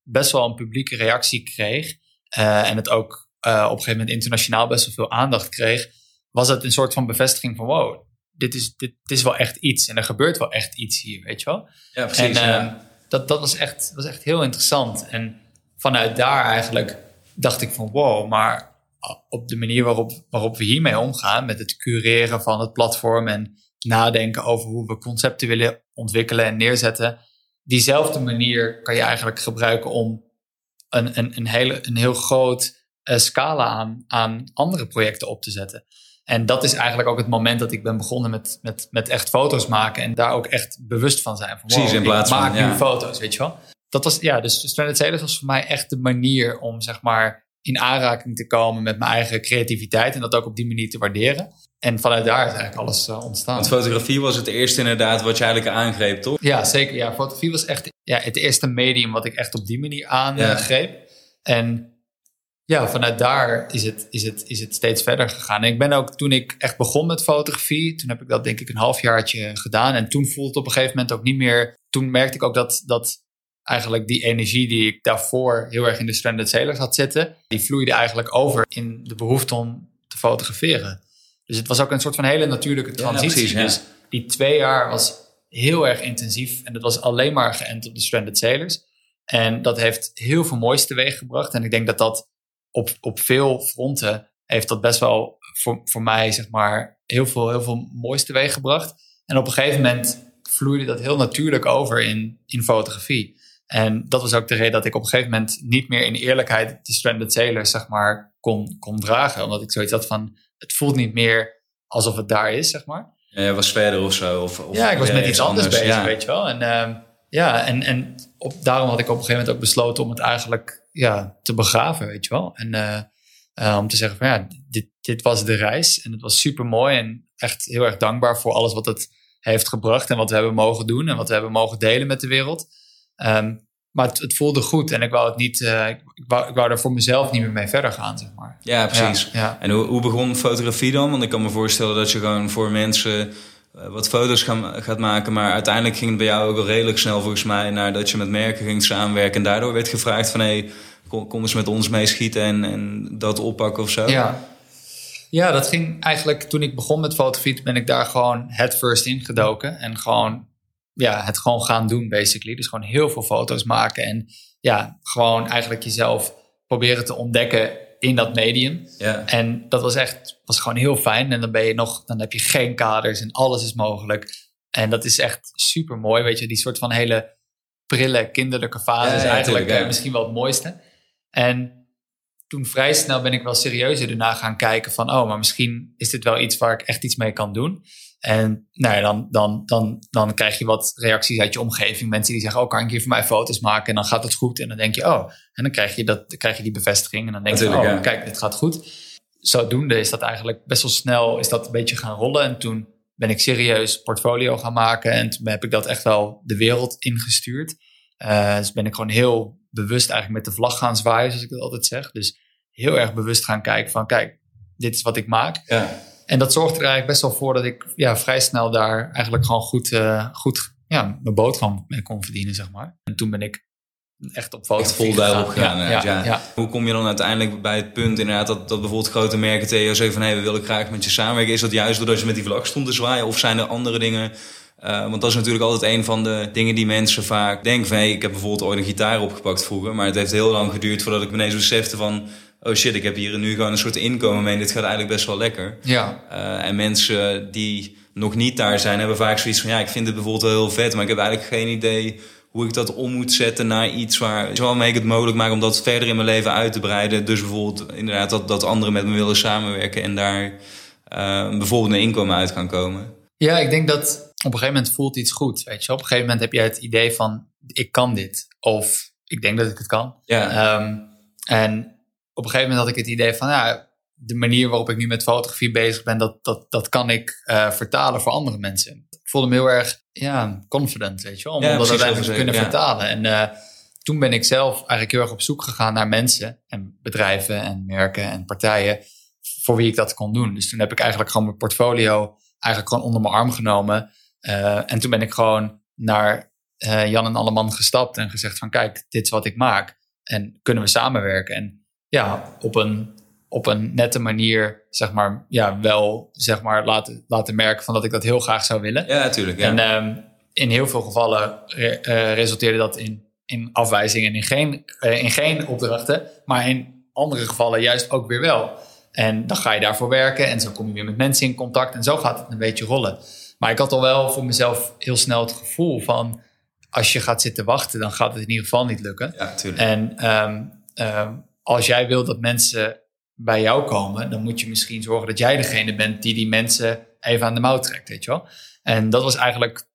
best wel een publieke reactie kreeg, uh, en het ook uh, op een gegeven moment internationaal best wel veel aandacht kreeg, was het een soort van bevestiging van wow, dit is, dit, dit is wel echt iets en er gebeurt wel echt iets hier, weet je wel. Ja, precies. En ja. uh, dat, dat was, echt, was echt heel interessant. En vanuit daar eigenlijk dacht ik van wow, maar op de manier waarop, waarop we hiermee omgaan, met het cureren van het platform en nadenken over hoe we concepten willen ontwikkelen en neerzetten, diezelfde manier kan je eigenlijk gebruiken om een, een, een, hele, een heel groot uh, scala aan, aan andere projecten op te zetten. En dat is eigenlijk ook het moment dat ik ben begonnen met, met, met echt foto's maken en daar ook echt bewust van zijn. Van, Precies, in plaats ik maak van, ja. nu foto's, weet je wel. Dat was, ja, dus Stranded Sailors was voor mij echt de manier om, zeg maar, in aanraking te komen met mijn eigen creativiteit en dat ook op die manier te waarderen. En vanuit daar is eigenlijk alles uh, ontstaan. Want fotografie was het eerste inderdaad wat je eigenlijk aangreep, toch? Ja, zeker. Ja, fotografie was echt ja, het eerste medium wat ik echt op die manier aangreep. Ja. En ja, vanuit daar is het, is, het, is het steeds verder gegaan. En ik ben ook, toen ik echt begon met fotografie, toen heb ik dat denk ik een halfjaartje gedaan. En toen voelde het op een gegeven moment ook niet meer... Toen merkte ik ook dat, dat eigenlijk die energie die ik daarvoor heel erg in de Stranded Sailors had zitten, die vloeide eigenlijk over in de behoefte om te fotograferen. Dus het was ook een soort van hele natuurlijke transitie. Ja, precies, ja. Dus die twee jaar was heel erg intensief en dat was alleen maar geënt op de Stranded Sailors. En dat heeft heel veel moois teweeg gebracht. En ik denk dat dat op, op veel fronten heeft dat best wel voor, voor mij, zeg maar, heel veel, heel veel moois teweeg gebracht. En op een gegeven moment vloeide dat heel natuurlijk over in, in fotografie. En dat was ook de reden dat ik op een gegeven moment niet meer in eerlijkheid de Stranded Sailors, zeg maar, kon, kon dragen. Omdat ik zoiets had van, het voelt niet meer alsof het daar is, zeg maar. Ja, je was verder of zo? Of, of ja, ik was met iets anders, bezig, ja. weet je wel. En uh, ja, en, en op, daarom had ik op een gegeven moment ook besloten om het eigenlijk ja, te begraven, weet je wel. En uh, uh, om te zeggen van ja, dit, dit was de reis en het was super mooi en echt heel erg dankbaar voor alles wat het heeft gebracht en wat we hebben mogen doen en wat we hebben mogen delen met de wereld. Um, maar het, het, voelde goed en ik wou het niet, uh, ik, wou, ik wou er voor mezelf niet meer mee verder gaan, zeg maar. Ja, precies. Ja, ja. En hoe, hoe begon fotografie dan? Want ik kan me voorstellen dat je gewoon voor mensen wat foto's gaan, gaat maken. Maar uiteindelijk ging het bij jou ook al redelijk snel volgens mij naar dat je met merken ging samenwerken. En daardoor werd gevraagd van hé, hey, kom, kom, eens met ons meeschieten en, en dat oppakken of zo. Ja. ja, dat ging eigenlijk toen ik begon met fotografie, ben ik daar gewoon head first ingedoken. En gewoon ja, het gewoon gaan doen, basically. Dus gewoon heel veel foto's maken en ja, gewoon eigenlijk jezelf proberen te ontdekken in dat medium. Ja. En dat was echt, was gewoon heel fijn. En dan ben je nog, dan heb je geen kaders en alles is mogelijk. En dat is echt super mooi, weet je, die soort van hele prille, kinderlijke fase Ja, is eigenlijk tuurlijk, eh, misschien wel het mooiste. En toen vrij snel ben ik wel serieuzer erna gaan kijken van, oh, maar misschien is dit wel iets waar ik echt iets mee kan doen. En nou ja, dan, dan, dan, dan krijg je wat reacties uit je omgeving. Mensen die zeggen, oh, kan ik hier voor mij foto's maken? En dan gaat het goed. En dan denk je, oh, en dan krijg je, dat, dan krijg je die bevestiging. En dan denk je, oh, ja. kijk, dit gaat goed. Zodoende is dat eigenlijk best wel snel is dat een beetje gaan rollen. En toen ben ik serieus portfolio gaan maken. En toen heb ik dat echt wel de wereld ingestuurd. Uh, dus ben ik gewoon heel bewust eigenlijk met de vlag gaan zwaaien, zoals ik dat altijd zeg. Dus heel erg bewust gaan kijken van, kijk, dit is wat ik maak. Ja. En dat zorgde er eigenlijk best wel voor dat ik ja, vrij snel daar eigenlijk gewoon goed, uh, goed ja, mijn boterham mee kon verdienen, zeg maar. En toen ben ik echt op fotografie vol daarop gegaan. ja, ja. Hoe kom je dan uiteindelijk bij het punt inderdaad dat, dat bijvoorbeeld grote merken tegen jou zeggen van hé, hey, we willen graag met je samenwerken. Is dat juist doordat je met die vlag stond te zwaaien of zijn er andere dingen? Uh, want dat is natuurlijk altijd een van de dingen die mensen vaak denken van hey, ik heb bijvoorbeeld ooit een gitaar opgepakt vroeger, maar het heeft heel lang geduurd voordat ik me ineens besefte van oh shit, ik heb hier nu gewoon een soort inkomen mee. Dit gaat eigenlijk best wel lekker. Ja. Uh, en mensen die nog niet daar zijn, hebben vaak zoiets van ja, ik vind het bijvoorbeeld wel heel vet, maar ik heb eigenlijk geen idee hoe ik dat om moet zetten naar iets waar waarmee ik het mogelijk maak om dat verder in mijn leven uit te breiden. Dus bijvoorbeeld inderdaad dat, dat anderen met me willen samenwerken en daar uh, bijvoorbeeld een inkomen uit gaan komen. Ja, ik denk dat op een gegeven moment voelt iets goed. Weet je, op een gegeven moment heb je het idee van ik kan dit. Of ik denk dat ik het kan. Ja. Um, en op een gegeven moment had ik het idee van ja, de manier waarop ik nu met fotografie bezig ben, dat, dat, dat kan ik uh, vertalen voor andere mensen. Ik voelde me heel erg ja, confident, weet je wel, om ja, dat uiteindelijk te kunnen ja. vertalen. En uh, toen ben ik zelf eigenlijk heel erg op zoek gegaan naar mensen en bedrijven en merken en partijen voor wie ik dat kon doen. Dus toen heb ik eigenlijk gewoon mijn portfolio eigenlijk gewoon onder mijn arm genomen. Uh, en toen ben ik gewoon naar Jan en Alleman gestapt en gezegd van kijk, dit is wat ik maak. En kunnen we samenwerken? En ja, op een, op een nette manier, zeg maar, ja, wel zeg maar laten, laten merken van dat ik dat heel graag zou willen. Ja, natuurlijk. Ja. En um, in heel veel gevallen re, uh, resulteerde dat in, in afwijzingen en in geen, uh, in geen opdrachten. Maar in andere gevallen juist ook weer wel. En dan ga je daarvoor werken en zo kom je weer met mensen in contact en zo gaat het een beetje rollen. Maar ik had al wel voor mezelf heel snel het gevoel van als je gaat zitten wachten, dan gaat het in ieder geval niet lukken. Ja, tuurlijk. En um, um, als jij wil dat mensen bij jou komen, dan moet je misschien zorgen dat jij degene bent die die mensen even aan de mouw trekt, weet je wel. En dat was eigenlijk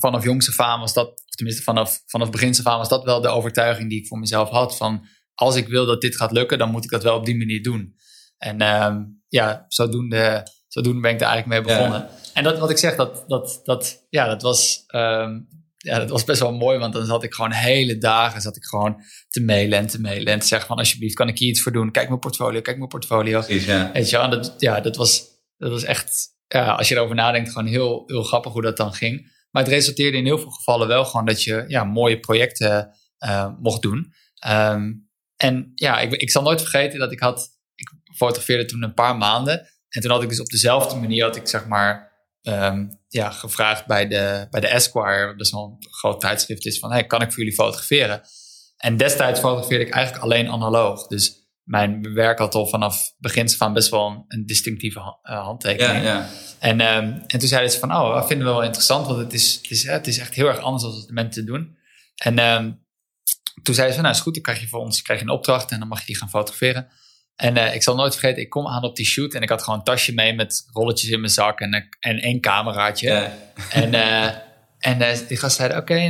vanaf jongs af aan was dat, of tenminste vanaf, vanaf begin af aan was dat wel de overtuiging die ik voor mezelf had van als ik wil dat dit gaat lukken, dan moet ik dat wel op die manier doen. En um, ja, zodoende, zodoende ben ik er eigenlijk mee begonnen. Ja. En dat wat ik zeg, dat, dat, dat, ja, dat was um, ja, dat was best wel mooi, want dan zat ik gewoon hele dagen zat ik gewoon te mailen en te mailen en te zeggen van alsjeblieft kan ik hier iets voor doen? Kijk mijn portfolio, kijk mijn portfolio. Precies, ja. Weet je wel, dat, ja, dat was, dat was echt, ja, als je erover nadenkt, gewoon heel, heel grappig hoe dat dan ging. Maar het resulteerde in heel veel gevallen wel gewoon dat je ja, mooie projecten uh, mocht doen. Um, en ja, ik, ik zal nooit vergeten dat ik had, ik fotografeerde toen een paar maanden. En toen had ik dus op dezelfde manier, had ik zeg maar um, ja, gevraagd bij de, bij de Esquire, dat is wel een groot tijdschrift is, van hey, kan ik voor jullie fotograferen? En destijds fotografeerde ik eigenlijk alleen analoog. Dus mijn werk had al vanaf begin van best wel een, een distinctieve uh, handtekening. Ja, ja. En, um, en toen zeiden ze van, oh, dat vinden we wel interessant, want het is, het is, het is echt heel erg anders dan de mensen doen. En um, toen zeiden ze nou is goed, dan krijg je voor ons krijg je een opdracht en dan mag je die gaan fotograferen. En uh, ik zal nooit vergeten, ik kom aan op die shoot en ik had gewoon een tasje mee met rolletjes in mijn zak en, en één cameraatje. Ja. En, uh, en uh, die gast zeiden, oké, okay,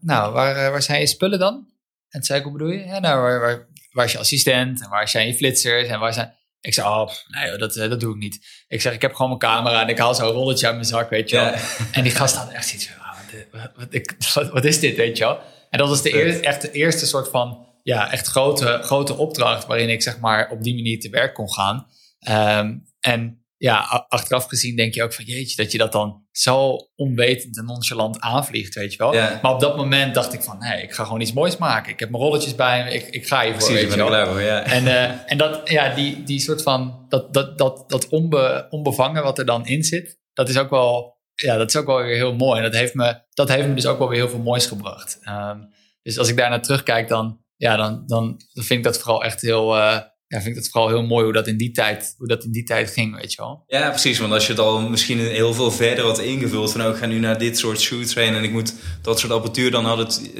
nou, waar, waar zijn je spullen dan? En toen zei ik, hoe bedoel je? Ja, nou, waar, waar, waar is je assistent? En waar zijn je flitsers? En waar zijn... Ik zei, oh, nee, dat, dat doe ik niet. Ik zeg, ik heb gewoon mijn camera en ik haal zo'n rolletje uit mijn zak, weet je wel. Ja. En die gast had echt iets van, oh, wat, wat, wat, wat, is dit, weet je wel? En dat was de eerste, echt de eerste soort van ja, echt grote, grote opdracht waarin ik zeg maar op die manier te werk kon gaan. Um, en ja, achteraf gezien denk je ook van jeetje, dat je dat dan zo onwetend en nonchalant aanvliegt, weet je wel. Ja. Maar op dat moment dacht ik van, nee, ik ga gewoon iets moois maken. Ik heb mijn rolletjes bij me, ik, ik ga hiervoor, Precies, weet je wel. Ja. En, uh, en dat, ja, die, die soort van, dat, dat, dat, dat onbe, onbevangen wat er dan in zit, dat is ook wel, ja, dat is ook wel weer heel mooi. En dat heeft me, dat heeft me dus ook wel weer heel veel moois gebracht. Um, dus als ik daar naar terugkijk, dan, ja, dan, dan, dan vind ik dat vooral echt heel, uh, ja, vind ik dat vooral heel mooi hoe dat in die tijd, hoe dat in die tijd ging, weet je wel. Ja, precies. Want als je het al misschien heel veel verder had ingevuld van, oh, ik ga nu naar dit soort shoots heen en ik moet dat soort apparatuur, dan had het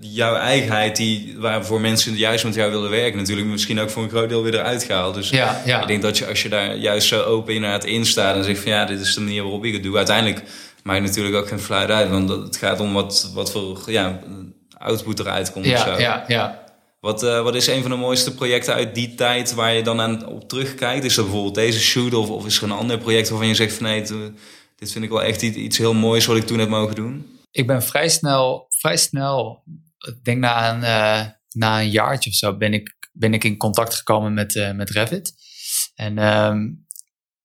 jouw eigenheid, die, waarvoor mensen juist met jou willen werken, natuurlijk misschien ook voor een groot deel weer eruit gehaald. Dus ja, ja. ik denk dat je, als je daar juist zo open inderdaad in staat en zegt van, ja, dit is de manier waarop ik het doe, uiteindelijk maakt natuurlijk ook geen fluit uit, want het gaat om wat, wat voor, ja, output eruit komt. Ja, of zo. ja, ja. Wat, uh, wat is een van de mooiste projecten uit die tijd waar je dan aan op terugkijkt? Is dat bijvoorbeeld deze shoot of, of is er een ander project waarvan je zegt van nee, dit vind ik wel echt iets heel moois wat ik toen heb mogen doen? Ik ben vrij snel, vrij snel, ik denk na een, uh, na een jaartje of zo, ben ik, ben ik in contact gekomen met, uh, met Revit. En, um,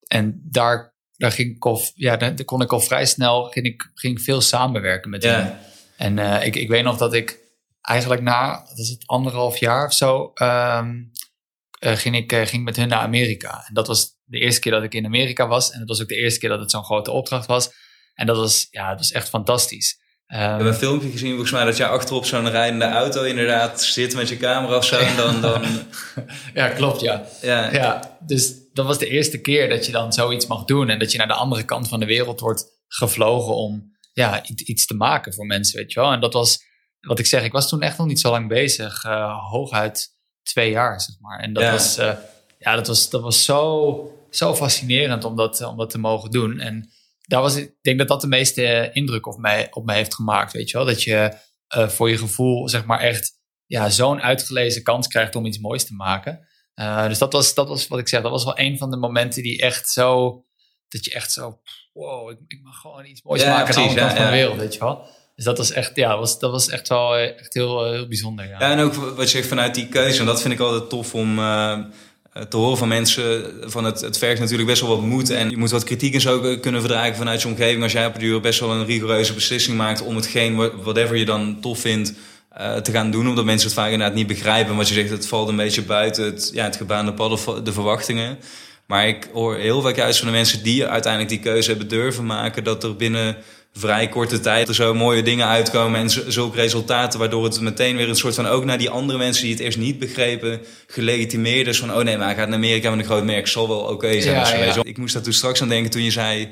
en daar, daar, ging ik al, ja, daar kon ik al vrij snel ging ik, ging veel samenwerken met Ja. hen. En ik, ik weet nog dat ik eigenlijk na, dat is het anderhalf jaar of zo, um, uh, ging ik uh, ging met hun naar Amerika. En dat was de eerste keer dat ik in Amerika was. En dat was ook de eerste keer dat het zo'n grote opdracht was. En dat was, ja, dat was echt fantastisch. ik heb een filmpje gezien, volgens mij, dat jij achterop zo'n rijdende auto inderdaad zit met je camera of zo. En dan, dan... ja, klopt, ja. ja. ja. Dus dat was de eerste keer dat je dan zoiets mag doen. En dat je naar de andere kant van de wereld wordt gevlogen om ja, iets te maken voor mensen, weet je wel. En dat was, wat ik zeg, ik was toen echt nog niet zo lang bezig. Uh, hooguit twee jaar, zeg maar. En dat was, uh, ja, dat was, dat was zo, zo fascinerend om dat, om dat te mogen doen. En daar was, ik denk dat dat de meeste indruk op mij, op mij heeft gemaakt, weet je wel. Dat je uh, voor je gevoel, zeg maar, echt ja, zo'n uitgelezen kans krijgt om iets moois te maken. Dus dat was, dat was wat ik zeg, dat was wel een van de momenten die echt zo, dat je echt zo, wow, ik, ik mag gewoon iets moois maken aan de kant van de wereld, weet je wel. Dus dat was echt, ja, was, dat was echt wel echt heel, heel bijzonder. Ja. en ook wat je zegt vanuit die keuze, en dat vind ik altijd tof om uh, te horen van mensen. Van het, het vergt natuurlijk best wel wat moed en je moet wat kritiek en zo kunnen verdragen vanuit je omgeving. Als jij op duur best wel een rigoureuze beslissing maakt om hetgeen, whatever je dan tof vindt, te gaan doen. Omdat mensen het vaak inderdaad niet begrijpen. Wat je zegt, het valt een beetje buiten het, ja, het gebaande pad of de verwachtingen. Maar ik hoor heel vaak juist van de mensen die uiteindelijk die keuze hebben durven maken, dat er binnen vrij korte tijd er zo mooie dingen uitkomen en zulke resultaten, waardoor het meteen weer een soort van ook naar die andere mensen die het eerst niet begrepen, gelegitimeerd is van, oh nee, maar hij gaat naar Amerika met een groot merk, zal wel oké zijn. Ja, Ik moest daar toen straks aan denken toen je zei,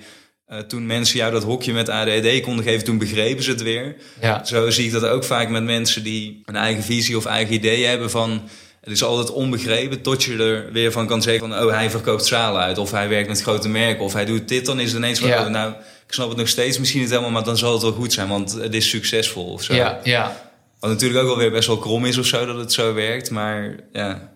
uh, toen mensen jou dat hokje met ADHD konden geven, toen begrepen ze het weer. Ja. Zo zie ik dat ook vaak met mensen die een eigen visie of eigen idee hebben van het is altijd onbegrepen tot je er weer van kan zeggen van... oh, hij verkoopt zalen uit of hij werkt met grote merken... of hij doet dit, dan is het ineens van... Oh, nou, ik snap het nog steeds misschien niet helemaal... maar dan zal het wel goed zijn, want het is succesvol of zo. Ja, ja. Wat natuurlijk ook wel weer best wel krom is of zo dat het zo werkt, maar ja...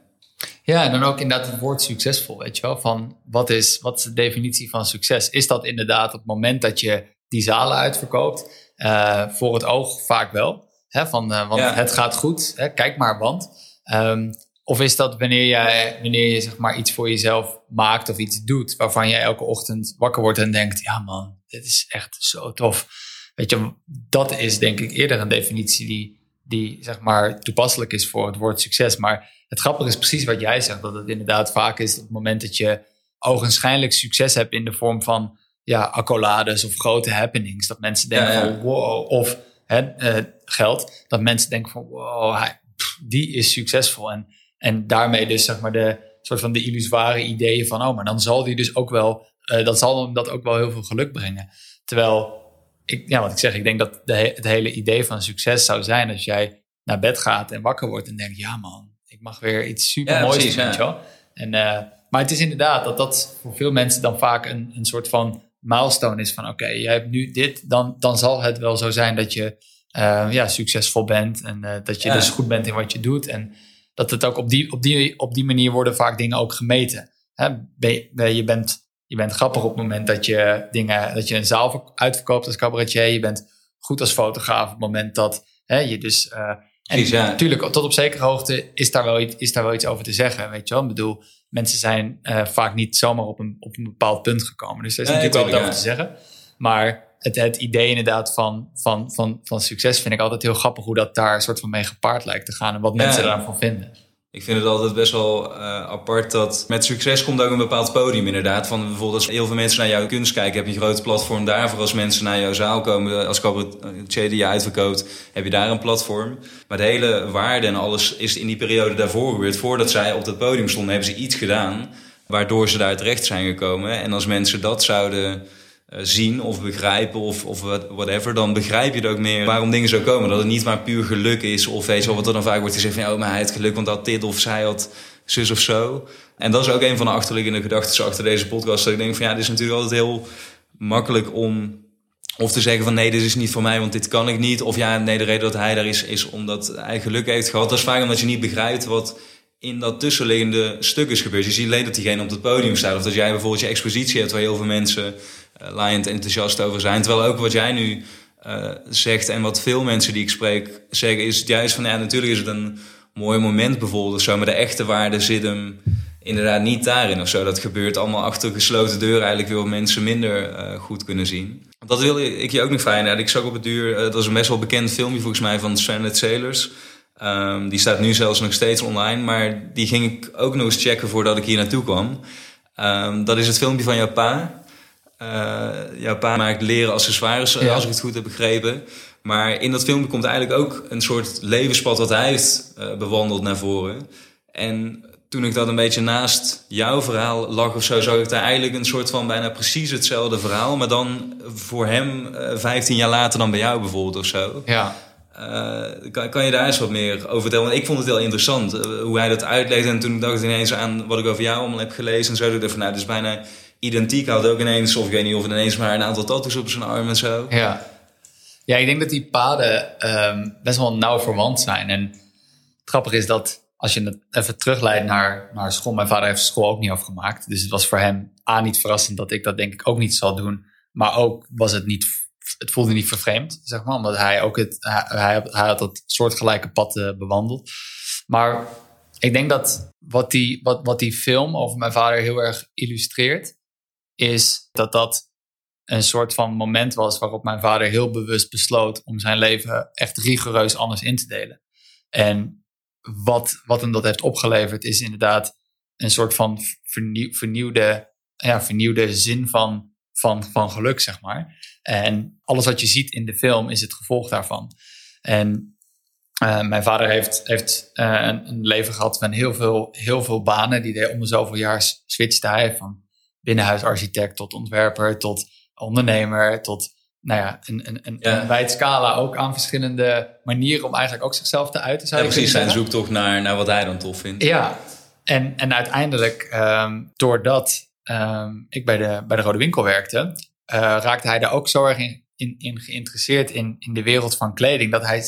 Ja, en dan ook inderdaad het woord succesvol, weet je wel. Van wat is, wat is de definitie van succes? Is dat inderdaad op het moment dat je die zalen uitverkoopt? Uh, voor het oog vaak wel. Hè, van, uh, want het gaat goed, hè, kijk maar, want... Um, of is dat wanneer, jij, wanneer je zeg maar iets voor jezelf maakt of iets doet, waarvan jij elke ochtend wakker wordt en denkt: ja man, dit is echt zo tof. Weet je, dat is denk ik eerder een definitie die, die zeg maar toepasselijk is voor het woord succes. Maar het grappige is precies wat jij zegt, dat het inderdaad vaak is op het moment dat je ogenschijnlijk succes hebt in de vorm van ja, accolades of grote happenings. Dat mensen denken van wow, of hè, uh, geld, dat mensen denken van wow, hij, die is succesvol. En, en daarmee dus zeg maar de soort van de illusoire ideeën van, oh, maar dan zal die dus ook wel, uh, dat zal hem dat ook wel heel veel geluk brengen. Terwijl, ik, ja, wat ik zeg, ik denk dat de, het hele idee van succes zou zijn als jij naar bed gaat en wakker wordt en denkt, ja man, ik mag weer iets super moois doen. En, uh, maar het is inderdaad dat dat voor veel mensen dan vaak een, een soort van milestone is van, oké, jij hebt nu dit, dan, dan zal het wel zo zijn dat je uh, ja, succesvol bent. En uh, dat je dus goed bent in wat je doet. En dat het ook op die, op die, op die manier worden vaak dingen ook gemeten. Hè? Je, bent, je bent grappig op het moment dat je, dingen, dat je een zaal uitverkoopt als cabaretier. Je bent goed als fotograaf op het moment dat hè, je dus... Uh, en natuurlijk, tot op zekere hoogte is daar, wel iets, is daar wel iets over te zeggen. Weet je wel? Ik bedoel, mensen zijn vaak niet zomaar op een, op een bepaald punt gekomen. Dus daar is natuurlijk wel wat over te zeggen. Maar het, het idee inderdaad van, van, van, van succes vind ik altijd heel grappig hoe dat daar een soort van mee gepaard lijkt te gaan en wat mensen daarvan vinden. Ik vind het altijd best wel uh, apart dat met succes komt ook een bepaald podium inderdaad. Van bijvoorbeeld als heel veel mensen naar jouw kunst kijken, heb je een groot platform daarvoor. Als mensen naar jouw zaal komen, als cabaretier die je uitverkoopt, heb je daar een platform. Maar de hele waarde en alles is in die periode daarvoor gebeurd. Voordat zij op dat podium stonden, hebben ze iets gedaan waardoor ze daar terecht zijn gekomen. En als mensen dat zouden eh, zien of begrijpen of, of whatever, dan begrijp je het ook meer waarom dingen zo komen. Dat het niet maar puur geluk is of weet je wel, wat er dan vaak wordt gezegd van, oh, maar hij had geluk want dat dit of zij had zus of zo. En dat is ook een van de achterliggende gedachten achter deze podcast. Dat ik denk van, ja, dit is natuurlijk altijd heel makkelijk om of te zeggen van nee, dit is niet voor mij, want dit kan ik niet. Of ja, nee, de reden dat hij daar is, is omdat hij geluk heeft gehad. Dat is vaak omdat je niet begrijpt wat in dat tussenliggende stuk is gebeurd. Je ziet alleen dat diegene op het podium staat. Of dat jij bijvoorbeeld je expositie hebt waar heel veel mensen laaiend enthousiast over zijn. Terwijl ook wat jij nu uh, zegt en wat veel mensen die ik spreek zeggen, is juist van ja, natuurlijk is het een mooi moment bijvoorbeeld maar de echte waarde zit hem inderdaad niet daarin of zo. Dat gebeurt allemaal achter gesloten deuren eigenlijk wil mensen minder uh, goed kunnen zien. Dat wil ik je ook nog fijn. Ik zag op het duur, dat is een best wel bekend filmpje volgens mij van Stranded Sailors. Um, die staat nu zelfs nog steeds online, maar die ging ik ook nog eens checken voordat ik hier naartoe kwam. Um, dat is het filmpje van jouw pa. Uh, jouw pa maakt leren accessoires, als ik het goed heb begrepen. Maar in dat filmpje komt eigenlijk ook een soort levenspad wat hij heeft uh, bewandeld naar voren. En toen ik dat een beetje naast jouw verhaal lag of zo, zag ik daar eigenlijk een soort van bijna precies hetzelfde verhaal. Maar dan voor hem eh, 15 jaar later dan bij jou bijvoorbeeld of zo. Ja. Uh, kan, kan, je daar eens wat meer over vertellen? Want ik vond het heel interessant hoe hij dat uitlegde. En toen dacht ik ineens aan wat ik over jou allemaal heb gelezen. En zo dacht ik van, nou, is bijna identiek. Had ook ineens, of ik weet niet of het ineens maar een aantal tattoos op zijn arm en zo. Ja. Ja, ik denk dat die paden ehm, best wel nauw verwant zijn. En het grappige is dat als je het even terugleidt naar, naar school. Mijn vader heeft school ook niet afgemaakt. Dus het was voor hem A niet verrassend dat ik dat denk ik ook niet zal doen. Maar ook was het niet, het voelde niet vervreemd, zeg maar. Omdat hij ook het, hij, hij had dat soortgelijke pad uh, bewandeld. Maar ik denk dat wat die, wat, wat die film over mijn vader heel erg illustreert, is dat dat een soort van moment was waarop mijn vader heel bewust besloot om zijn leven echt rigoureus anders in te delen. En wat, wat hem dat heeft opgeleverd is inderdaad een soort van vernieuwde, ja, vernieuwde zin van, van, van geluk, zeg maar. En alles wat je ziet in de film is het gevolg daarvan. En uh, mijn vader heeft, heeft uh, een, leven gehad van heel veel, heel veel banen. Die deed om de zoveel jaar switchte hij van binnenhuisarchitect tot ontwerper tot ondernemer tot nou ja, een, een, een, een wijd scala ook aan verschillende manieren om eigenlijk ook zichzelf te uiten. Zou ja, precies, zijn zoektocht naar, naar wat hij dan tof vindt. Ja, en, en uiteindelijk, um, doordat um, ik bij de, bij de Rode Winkel werkte, uh, raakte hij daar ook zo erg in, in, in, geïnteresseerd in, in de wereld van kleding, dat hij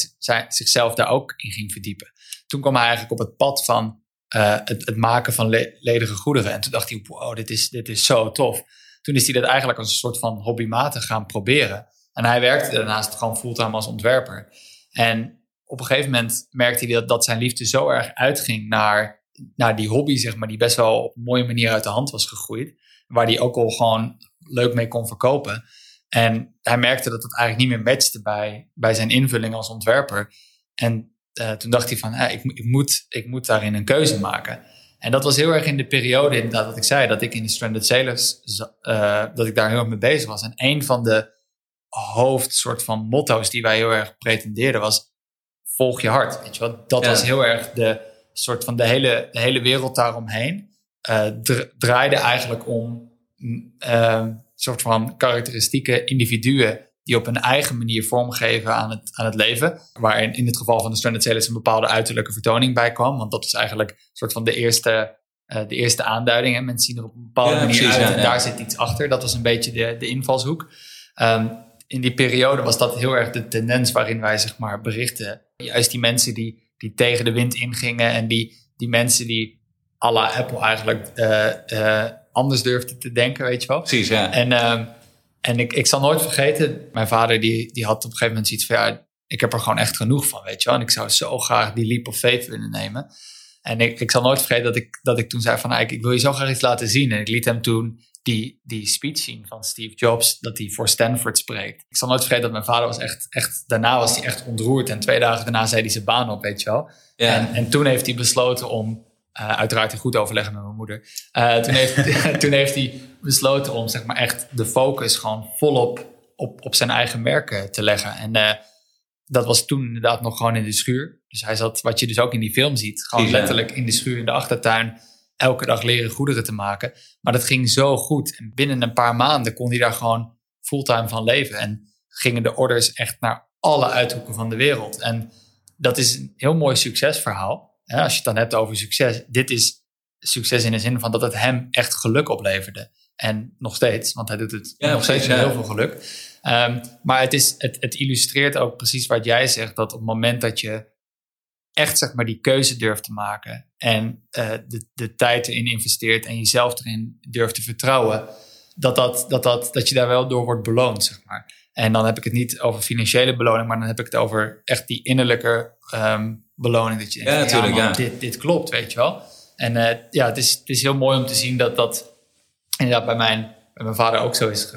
zichzelf daar ook in ging verdiepen. Toen kwam hij eigenlijk op het pad van uh, het, maken van le ledige goederen. En toen dacht hij, wow, dit is, dit is zo tof toen is hij dat eigenlijk als een soort van hobbymatig gaan proberen. En hij werkte daarnaast gewoon fulltime als ontwerper. En op een gegeven moment merkte hij dat, dat zijn liefde zo erg uitging naar, naar die hobby, zeg maar, die best wel op een mooie manier uit de hand was gegroeid. Waar hij ook al gewoon leuk mee kon verkopen. En hij merkte dat het eigenlijk niet meer matchte bij, bij zijn invulling als ontwerper. En uh, toen dacht hij van, eh, ik, ik, moet, ik moet daarin een keuze maken. En dat was heel erg in de periode inderdaad dat ik zei dat ik in de Stranded Sailors, uh, dat ik daar heel erg mee bezig was. En een van de hoofd soort van motto's die wij heel erg pretendeerden was volg je hart. Weet je? Dat was heel erg de soort van de hele, de hele wereld daaromheen. Uh, draaide eigenlijk om uh, soort van karakteristieke individuen die op hun eigen manier vormgeven aan het, aan het leven. Waarin in het geval van de Stranded Sailors een bepaalde uiterlijke vertoning bij kwam. Want dat was eigenlijk een soort van de eerste, uh, de eerste aanduiding. En mensen zien er op een bepaalde manier uit en daar zit iets achter. Dat was een beetje de, de invalshoek. Um, in die periode was dat heel erg de tendens waarin wij zeg maar berichten. Juist die mensen die, die tegen de wind ingingen en die, die mensen die à la Apple eigenlijk uh, uh, anders durfden te denken, weet je wel. Precies, ja. En uh, en ik, ik zal nooit vergeten, mijn vader die, die had op een gegeven moment zoiets van, ja, ik heb er gewoon echt genoeg van, weet je wel. En ik zou zo graag die leap of faith willen nemen. En ik, ik zal nooit vergeten dat ik, dat ik toen zei van, nou, ik, ik wil je zo graag iets laten zien. En ik liet hem toen die, die speech zien van Steve Jobs, dat hij voor Stanford spreekt. Ik zal nooit vergeten dat mijn vader was echt, echt daarna was hij echt ontroerd. En twee dagen daarna zei hij zijn baan op, weet je wel. Ja. En, en toen heeft hij besloten om uh, uiteraard in goed overleggen met mijn moeder. Uh, toen, heeft, toen heeft hij besloten om zeg maar, echt de focus gewoon volop op, op zijn eigen merken te leggen. En uh, dat was toen inderdaad nog gewoon in de schuur. Dus hij zat, wat je dus ook in die film ziet, gewoon letterlijk in de schuur in de achtertuin. Elke dag leren goederen te maken. Maar dat ging zo goed. En binnen een paar maanden kon hij daar gewoon fulltime van leven. En gingen de orders echt naar alle uithoeken van de wereld. En dat is een heel mooi succesverhaal als je het dan hebt over succes, dit is succes in de zin van dat het hem echt geluk opleverde. En nog steeds, want hij doet het nog steeds met heel veel geluk. Um, maar het, is, het, het illustreert ook precies wat jij zegt, dat op het moment dat je echt zeg maar die keuze durft te maken en uh, de, de tijd erin investeert en jezelf erin durft te vertrouwen, dat, dat, dat, dat, dat je daar wel door wordt beloond, zeg maar. En dan heb ik het niet over financiële beloning, maar dan heb ik het over echt die innerlijke um, beloning. Dat je denkt, ja, natuurlijk, ja, Dit, dit klopt, weet je wel. En uh, ja, het is, het is heel mooi om te zien dat dat inderdaad bij mijn, mijn vader ook zo is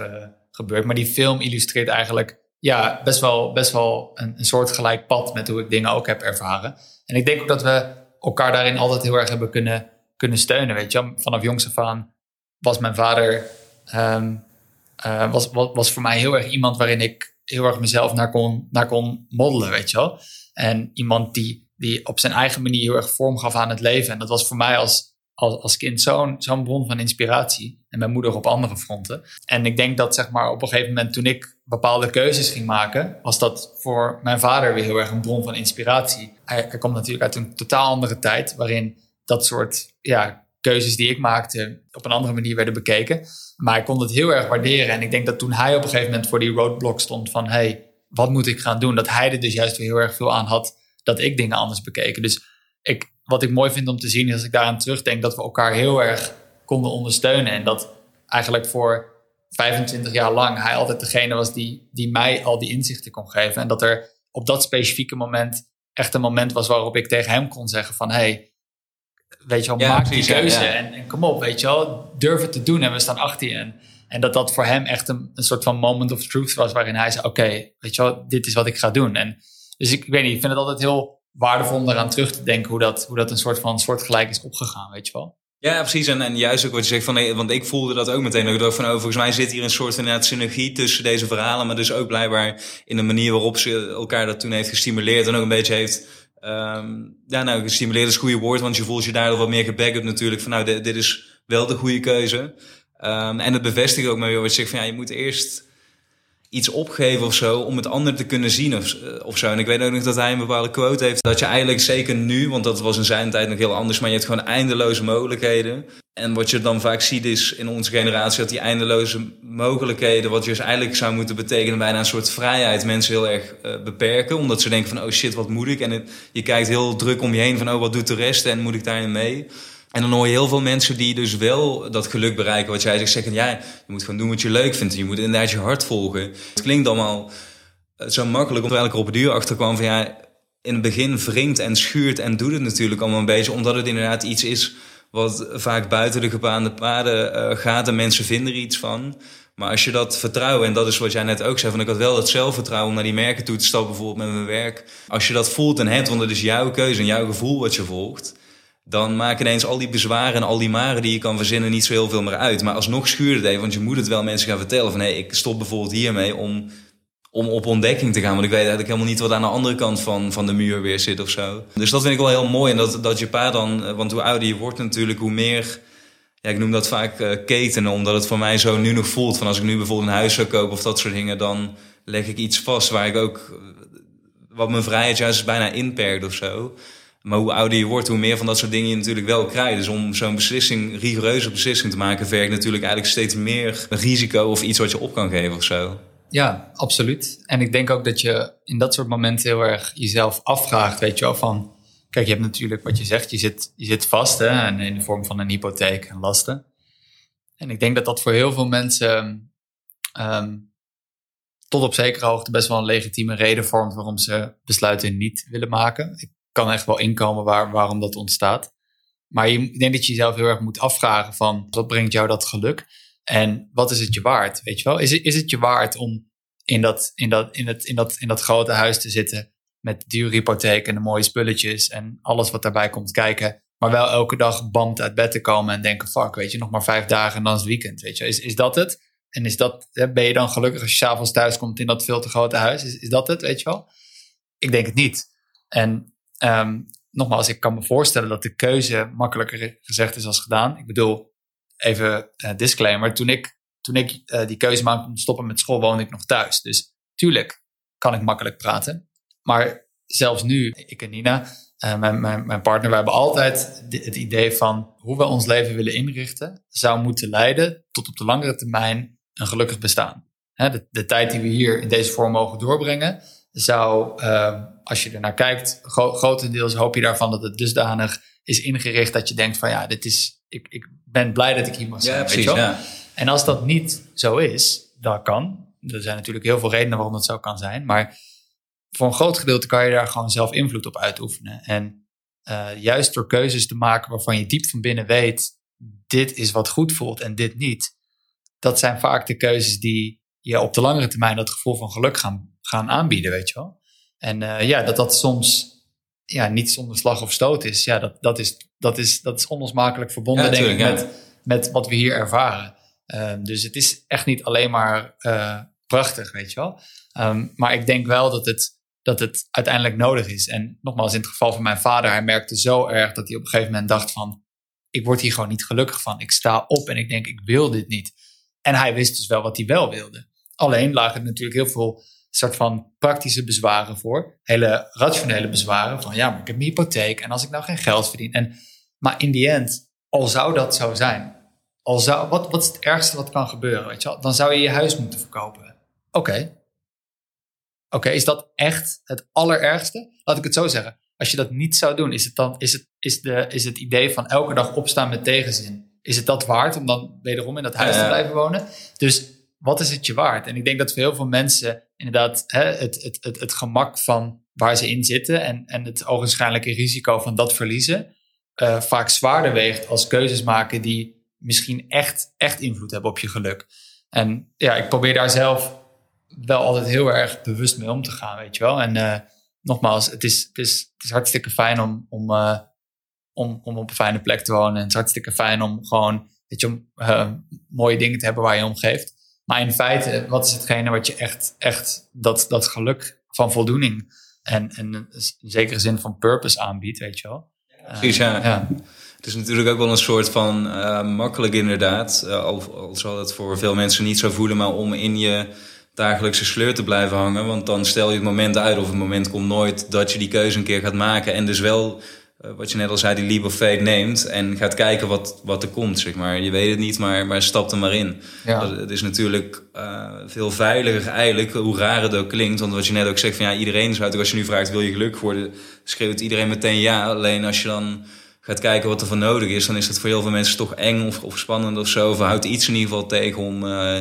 gebeurd. Maar die film illustreert eigenlijk ja, best wel, best wel een, een soort gelijk pad met hoe ik dingen ook heb ervaren. En ik denk ook dat we elkaar daarin altijd heel erg hebben kunnen, kunnen steunen. Weet je, vanaf jongs af aan was mijn vader um, uh, was, was, was voor mij heel erg iemand waarin ik heel erg mezelf naar kon, naar kon moddelen, weet je wel. En iemand die, die op zijn eigen manier heel erg vorm gaf aan het leven. En dat was voor mij als, als, kind zo'n bron van inspiratie. En mijn moeder op andere fronten. En ik denk dat zeg maar op een gegeven moment toen ik bepaalde keuzes ging maken, was dat voor mijn vader weer heel erg een bron van inspiratie. Hij, komt natuurlijk uit een totaal andere tijd, waarin dat soort ja, keuzes die ik maakte op een andere manier werden bekeken. Maar ik kon het heel erg waarderen. En ik denk dat toen hij op een gegeven moment voor die roadblock stond van hey, wat moet ik gaan doen? Dat hij er dus juist weer heel erg veel aan had dat ik dingen anders bekeken. Dus ik, wat ik mooi vind om te zien is als ik daaraan terugdenk dat we elkaar heel erg konden ondersteunen. En dat eigenlijk voor 25 jaar lang hij altijd degene was die, die mij al die inzichten kon geven. En dat er op dat specifieke moment echt een moment was waarop ik tegen hem kon zeggen van hey, weet je wel, maak die keuze en, en, kom op, weet je wel, durf het te doen en we staan achter je. En, en dat dat voor hem echt een, een soort van moment of truth was waarin hij zei, oké, weet je wel, dit is wat ik ga doen. En dus ik, ik weet niet, ik vind het altijd heel waardevol om eraan terug te denken hoe dat, hoe dat een soort van soortgelijk is opgegaan, weet je wel. Ja, precies. En, en juist ook wat je zegt van, want ik voelde dat ook meteen. Ik dacht van, oh, volgens mij zit hier een soort inderdaad synergie tussen deze verhalen, maar dus ook blijkbaar in de manier waarop ze elkaar dat toen heeft gestimuleerd en ook een beetje heeft, um, ja, nou, gestimuleerd is een goede woord, want je voelt je daardoor wat meer gebackup natuurlijk van, nou, dit, dit is wel de goede keuze. Um, en het bevestigt ook maar weer wat je zegt van, ja, je moet eerst iets opgeven of zo om het ander te kunnen zien of, eh, of zo. En ik weet ook nog dat hij een bepaalde quote heeft dat je eigenlijk zeker nu, want dat was in zijn tijd nog heel anders, maar je hebt gewoon eindeloze mogelijkheden. En wat je dan vaak ziet is in onze generatie dat die eindeloze mogelijkheden, wat dus eigenlijk zou moeten betekenen bijna een soort vrijheid, mensen heel erg uh, beperken. Omdat ze denken van oh shit, wat moet ik? En je kijkt heel druk om je heen van oh wat doet de rest en moet ik daarin mee? En dan hoor je heel veel mensen die dus wel dat geluk bereiken. Wat jij zegt, zeggen, ja, je moet gewoon doen wat je leuk vindt. Je moet inderdaad je hart volgen. Het klinkt allemaal eh, zo makkelijk, terwijl ik er op het duur achter kwam van ja, in het begin wringt en schuurt en doet het natuurlijk allemaal een beetje. Omdat het inderdaad iets is wat vaak buiten de gebaande paden uh, gaat en mensen vinden er iets van. Maar als je dat vertrouwen, en dat is wat jij net ook zei, van ik had wel dat zelfvertrouwen om naar die merken toe te stappen, bijvoorbeeld met mijn werk. Als je dat voelt en hebt, want het is jouw keuze en jouw gevoel wat je volgt dan maken ineens al die bezwaren en al die maren die je kan verzinnen niet zo heel veel meer uit. Maar alsnog schuurde het even, want je moet het wel mensen gaan vertellen van hé, hey, ik stop bijvoorbeeld hiermee om, om op ontdekking te gaan. Want ik weet eigenlijk helemaal niet wat aan de andere kant van, van de muur weer zit of zo. Dus dat vind ik wel heel mooi. En dat, dat je pa dan, eh, want hoe ouder je wordt natuurlijk, hoe meer... Ja, ik noem dat vaak uh, ketenen, omdat het voor mij zo nu nog voelt. Van als ik nu bijvoorbeeld een huis zou kopen of dat soort dingen, dan leg ik iets vast waar ik ook, eh, wat mijn vrijheid juist bijna inperkt of zo. Maar hoe ouder je wordt, hoe meer van dat soort dingen je natuurlijk wel krijgt. Dus om zo'n beslissing, rigoureuze beslissing te maken, vergt natuurlijk eigenlijk steeds meer risico of iets wat je op kan geven of zo. Ja, absoluut. En ik denk ook dat je in dat soort momenten heel erg jezelf afvraagt, weet je wel, van... Kijk, je hebt natuurlijk wat je zegt, je zit, je zit vast hè, in de vorm van een hypotheek en lasten. En ik denk dat dat voor heel veel mensen um, tot op zekere hoogte best wel een legitieme reden vormt waarom ze besluiten niet willen maken. Kan echt wel inkomen waar, waarom dat ontstaat. Maar ik denk dat je jezelf heel erg moet afvragen van wat brengt jou dat geluk? En wat is het je waard? Weet je wel? Is is het je waard om in dat, in, dat, in, het, in, dat, in dat grote huis te zitten met dure hypotheek en de mooie spulletjes en alles wat daarbij komt kijken, maar wel elke dag band uit bed te komen en denken, fuck, weet je, nog maar vijf dagen en dan is het weekend, weet je. Is, is dat het? En is dat, ben je dan gelukkig als je s'avonds thuis komt in dat veel te grote huis? Is, is dat het, weet je wel? Ik denk het niet. En Um, nogmaals, ik kan me voorstellen dat de keuze makkelijker gezegd is als gedaan. Ik bedoel, even uh, disclaimer. Toen ik, toen ik uh, die keuze maakte om te stoppen met school, woonde ik nog thuis. Dus tuurlijk kan ik makkelijk praten. Maar zelfs nu, ik en Nina, uh, mijn, mijn, partner, we hebben altijd het idee van hoe we ons leven willen inrichten, zou moeten leiden tot op de langere termijn een gelukkig bestaan. De, de tijd die we hier in deze vorm mogen doorbrengen, zou, uh, als je er naar kijkt, gro grotendeels hoop je daarvan dat het dusdanig is ingericht dat je denkt van ja, dit is, ik, ik ben blij dat ik hier mag zijn. Ja, precies, ja. En als dat niet zo is, dat kan. Er zijn natuurlijk heel veel redenen waarom dat zo kan zijn. Maar voor een groot gedeelte kan je daar gewoon zelf invloed op uitoefenen. En uh, juist door keuzes te maken waarvan je diep van binnen weet, dit is wat goed voelt en dit niet. Dat zijn vaak de keuzes die je op de langere termijn dat gevoel van geluk gaan gaan aanbieden, weet je wel. En uh, ja, dat dat soms ja, niet zonder slag of stoot is, ja, dat, dat, is, dat, is, dat is onlosmakelijk verbonden, denk ik, met, met wat we hier ervaren. Ehm, dus het is echt niet alleen maar uh, prachtig, weet je wel. Ehm, maar ik denk wel dat het, dat het uiteindelijk nodig is. En nogmaals, in het geval van mijn vader, hij merkte zo erg dat hij op een gegeven moment dacht van, ik word hier gewoon niet gelukkig van. Ik sta op en ik denk, ik wil dit niet. En hij wist dus wel wat hij wel wilde. Alleen lagen natuurlijk heel veel soort van praktische bezwaren voor. Hele rationele bezwaren van ja, maar ik heb een hypotheek en als ik nou geen geld verdien. En, maar in die end, al zou dat zo zijn, al zou, wat, wat is het ergste wat kan gebeuren? Weet je wel? Dan zou je je huis moeten verkopen. Oké. Oké, is dat echt het allerergste? Laat ik het zo zeggen. Als je dat niet zou doen, is het dan is het, is de, is het idee van elke dag opstaan met tegenzin. Is het dat waard om dan wederom in dat huis te blijven wonen? Dus wat is het je waard? En ik denk dat voor heel veel mensen inderdaad hè, het, het, het, het gemak van waar ze in zitten en, en het ogenschijnlijke risico van dat verliezen uh, vaak zwaarder weegt als keuzes maken die misschien echt, echt invloed hebben op je geluk. En ja, ik probeer daar zelf wel altijd heel erg bewust mee om te gaan, weet je wel. En uh, nogmaals, het is, het, is, het is hartstikke fijn om, om, uh, om, om op een fijne plek te wonen. En het is hartstikke fijn om gewoon je, mooie dingen te hebben waar je om geeft. Maar in feite, wat is hetgene wat je echt, echt dat, dat geluk van voldoening en, en een zekere zin van purpose aanbiedt, weet je wel? Precies, ja. ja. Het is natuurlijk ook wel een soort van uh, makkelijk inderdaad, uh, al, al zal het voor veel mensen niet zo voelen, maar om in je dagelijkse sleur te blijven hangen. Want dan stel je het moment uit of het moment komt nooit dat je die keuze een keer gaat maken. En dus wel eh, wat je net al zei, die leap of faith neemt en gaat kijken wat, wat er komt, zeg maar. Je weet het niet, maar, maar stap er maar in. Ja. Het is natuurlijk uh, veel veiliger eigenlijk, hoe raar het ook klinkt. Want wat je net ook zegt, van ja, iedereen zou als je nu vraagt, wil je gelukkig worden? Schreeuwt iedereen meteen ja. Alleen als je dan gaat kijken wat er voor nodig is, dan is het voor heel veel mensen toch eng of, of spannend of zo. Of houdt iets in ieder geval tegen om, uh,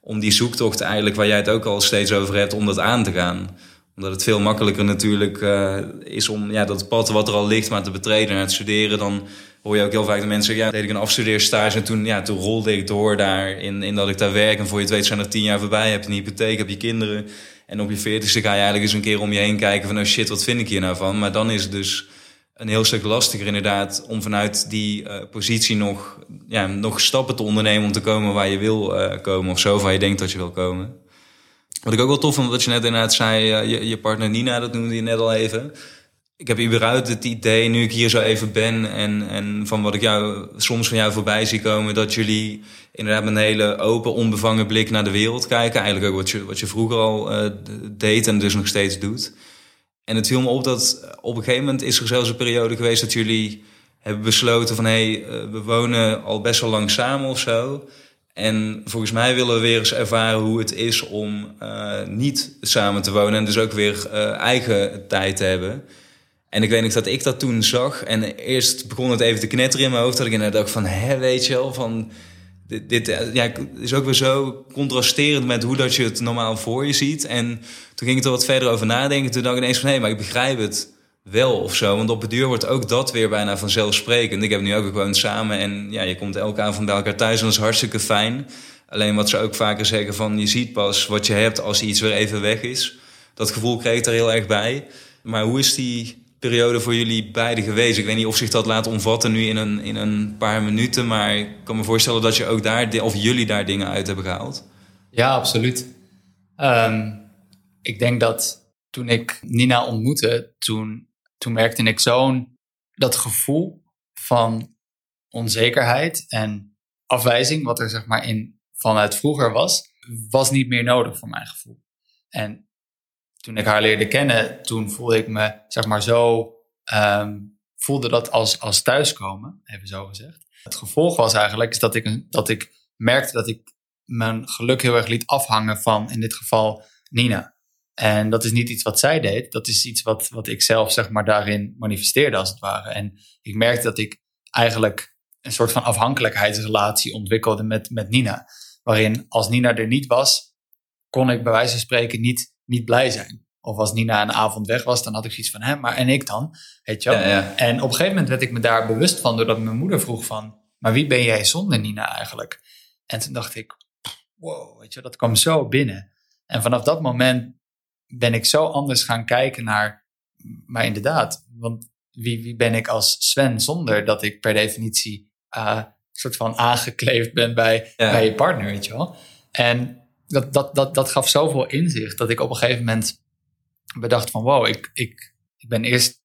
om die zoektocht eigenlijk, waar jij het ook al steeds over hebt, om dat aan te gaan omdat het veel makkelijker natuurlijk uh, is om ja, dat pad wat er al ligt maar te betreden en het studeren. Dan hoor je ook heel vaak de mensen zeggen, ja, deed ik een afstudeerstage en toen, ja, toen rolde ik door daar in, in dat ik daar werk. En voor je het weet zijn er tien jaar voorbij, heb je een hypotheek, heb je kinderen. En op je veertigste ga je eigenlijk eens een keer om je heen kijken van, oh shit, wat vind ik hier nou van? Maar dan is het dus een heel stuk lastiger inderdaad om vanuit die uh, positie nog, ja, nog stappen te ondernemen om te komen waar je wil uh, komen of zo waar je denkt dat je wil komen. Wat ik ook wel tof vond, wat je net inderdaad zei, eh, je, je partner Nina, dat noemde je net al even. Ik heb überhaupt het idee, nu ik hier zo even ben en, en van wat ik jou soms van jou voorbij zie komen, dat jullie inderdaad met een hele open, onbevangen blik naar de wereld kijken. Eigenlijk ook wat je, wat je vroeger al uh, deed en dus nog steeds doet. En het viel me op dat op een gegeven moment is er zelfs een periode geweest dat jullie hebben besloten van hé, hey, uh, we wonen al best wel lang samen of zo. En volgens mij willen we weer eens ervaren hoe het is om uh, niet samen te wonen. En dus ook weer uh, eigen tijd te hebben. En ik weet nog dat ik dat toen zag. En eerst begon het even te knetteren in mijn hoofd. Dat ik inderdaad dacht van, hè, weet je wel, van... Dit, dit eh, ja, is ook weer zo contrasterend met hoe dat je het normaal voor je ziet. En toen ging ik er wat verder over nadenken. Toen dacht ik ineens van, hé, maar ik begrijp het wel of zo. Want op het duur wordt ook dat weer bijna vanzelfsprekend. Ik heb nu ook gewoon samen en ja, je komt elke avond bij elkaar thuis en dat is hartstikke fijn. Alleen wat ze ook vaker zeggen van je ziet pas wat je hebt als iets weer even weg is. Dat gevoel kreeg ik er heel erg bij. Maar hoe is die periode voor jullie beiden geweest? Ik weet niet of zich dat laat omvatten nu in een, in een paar minuten. Maar ik kan me voorstellen dat je ook daar, of jullie daar dingen uit hebben gehaald. Ja, absoluut. Um, ik denk dat toen ik Nina ontmoette, toen toen merkte ik zo'n dat gevoel van onzekerheid en afwijzing, wat er zeg maar in vanuit vroeger was, was niet meer nodig voor mijn gevoel. En toen ik haar leerde kennen, toen voelde ik me zeg maar zo, um, voelde dat als, als thuiskomen, even zo gezegd. Het gevolg was eigenlijk is dat ik, dat ik merkte dat ik mijn geluk heel erg liet afhangen van, in dit geval, Nina. En dat is niet iets wat zij deed, dat is iets wat, wat ik zelf zeg maar daarin manifesteerde als het ware. En ik merkte dat ik eigenlijk een soort van afhankelijkheidsrelatie ontwikkelde met, met Nina. Waarin als Nina er niet was, kon ik bij wijze van spreken niet, niet blij zijn. Of als Nina een avond weg was, dan had ik zoiets van, hè, maar en ik dan? Weet je wel? Ja, ja. En op een gegeven moment werd ik me daar bewust van, doordat mijn moeder vroeg van, maar wie ben jij zonder Nina eigenlijk? En toen dacht ik, wow, weet je, dat kwam zo binnen. En vanaf dat moment ben ik zo anders gaan kijken naar, maar inderdaad, want wie, wie ben ik als Sven zonder dat ik per definitie uh, soort van aangekleefd bent bij, bij je partner, weet je wel. En dat, dat, dat, dat gaf zoveel inzicht dat ik op een gegeven moment bedacht van wow, ik, ik, ik ben eerst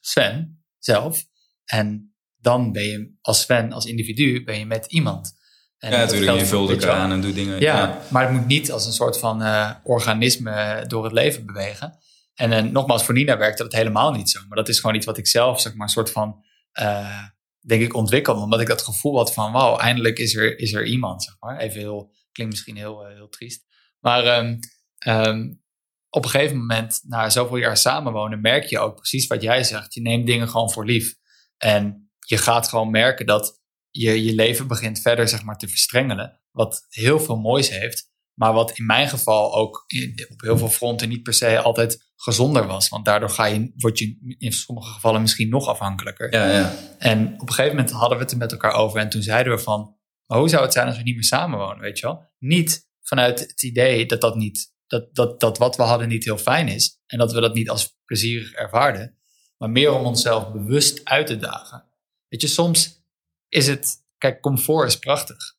Sven zelf en dan ben je als Sven, als individu, ben je met iemand. En ja, natuurlijk. Je vult elkaar aan en doet dingen. Ja, maar het moet niet als een soort van uh, organisme door het leven bewegen. En uh, nogmaals, voor Nina werkte dat helemaal niet zo. Maar dat is gewoon iets wat ik zelf, zeg maar, een soort van, uh, denk ik, ontwikkelde. Omdat ik dat gevoel had van, wauw, eindelijk is er, is er iemand, zeg maar. Even heel, klinkt misschien heel, heel triest. Maar um, um, op een gegeven moment, na zoveel jaar samenwonen, merk je ook precies wat jij zegt. Je neemt dingen gewoon voor lief. En je gaat gewoon merken dat je, je leven begint verder zeg maar, te verstrengelen. Wat heel veel moois heeft. Maar wat in mijn geval ook op heel veel fronten niet per se altijd gezonder was. Want daardoor ga je, word je in sommige gevallen misschien nog afhankelijker. Ja, ja. En op een gegeven moment hadden we het er met elkaar over. En toen zeiden we van, maar hoe zou het zijn als we niet meer samenwonen, weet je wel? Niet vanuit het idee dat dat niet, dat, dat, dat wat we hadden niet heel fijn is. En dat we dat niet als plezierig ervaarden. Maar meer om onszelf bewust uit te dagen. Weet je, soms is het, kijk, comfort is prachtig.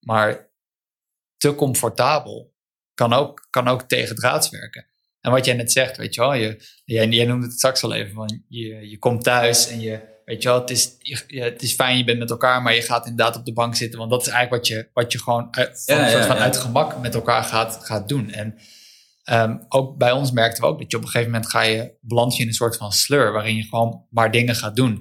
Maar te comfortabel kan ook, kan ook tegendraads werken. En wat jij net zegt, weet je wel, je, jij, jij noemde het straks al even, van je, je komt thuis en je, weet je wel, het is, je, het is fijn, je bent met elkaar, maar je gaat inderdaad op de bank zitten, want dat is eigenlijk wat je, wat je gewoon uit, van, ja, van uit gemak met elkaar gaat, gaat doen. En um, ook bij ons merkten we ook dat je op een gegeven moment ga je, beland je in een soort van slur, waarin je gewoon maar dingen gaat doen.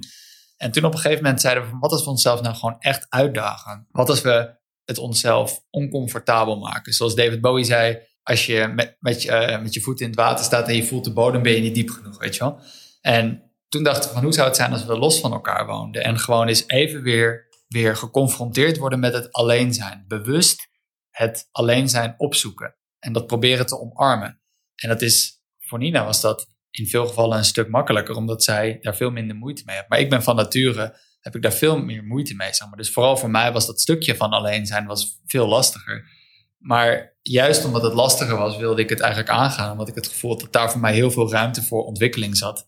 En toen op een gegeven moment zeiden we van, wat als we onszelf nou gewoon echt uitdagen? Wat als we het onszelf oncomfortabel maken. Zoals David Bowie zei, als je met, met, je, uh, met je voeten in het water staat en je voelt de bodem, ben je niet diep genoeg, weet je wel. En toen dachten we van, hoe zou het zijn als we los van elkaar woonden en gewoon eens even weer, weer geconfronteerd worden met het alleen zijn. Bewust het alleen zijn opzoeken en dat proberen te omarmen. En dat is, voor Nina was dat in veel gevallen een stuk makkelijker, omdat zij daar veel minder moeite mee heeft. Maar ik ben van nature heb ik daar veel meer moeite mee. Zeg maar. Dus vooral voor mij was dat stukje van alleen zijn was veel lastiger. Maar juist omdat het lastiger was, wilde ik het eigenlijk aangaan. Omdat ik het gevoel had dat daar voor mij heel veel ruimte voor ontwikkeling zat.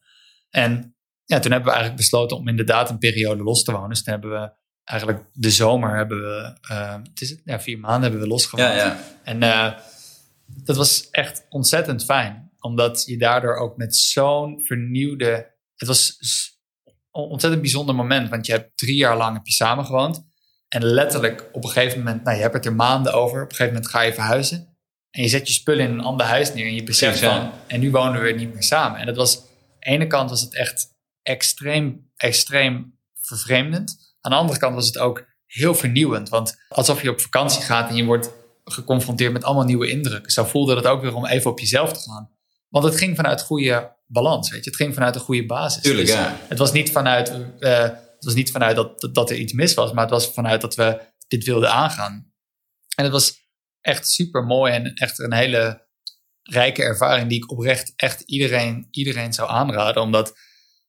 En ja, toen hebben we eigenlijk besloten om inderdaad een periode los te wonen. Dus toen hebben we eigenlijk de zomer hebben we, uh, het is ja, vier maanden hebben we losgewoond. Ja, ja. En uh, dat was echt ontzettend fijn. Omdat je daardoor ook met zo'n vernieuwde... Het was ontzettend bijzonder moment. Want je hebt drie jaar lang heb je samengewoond. En letterlijk op een gegeven moment, nou je hebt het er maanden over. Op een gegeven moment ga je verhuizen. En je zet je spullen in een ander huis neer. En je beseft van, en nu wonen we niet meer samen. En dat was, aan de ene kant was het echt extreem, extreem vervreemdend. Aan de andere kant was het ook heel vernieuwend. Want alsof je op vakantie gaat en je wordt geconfronteerd met allemaal nieuwe indrukken. Zo voelde het ook weer om even op jezelf te gaan. Want het ging vanuit goede balans. Weet je? Het ging vanuit een goede basis. Tuurlijk, dus ja. Het was niet vanuit, uh, het was niet vanuit dat, dat er iets mis was, maar het was vanuit dat we dit wilden aangaan. En het was echt super mooi en echt een hele rijke ervaring die ik oprecht echt iedereen, iedereen zou aanraden. Omdat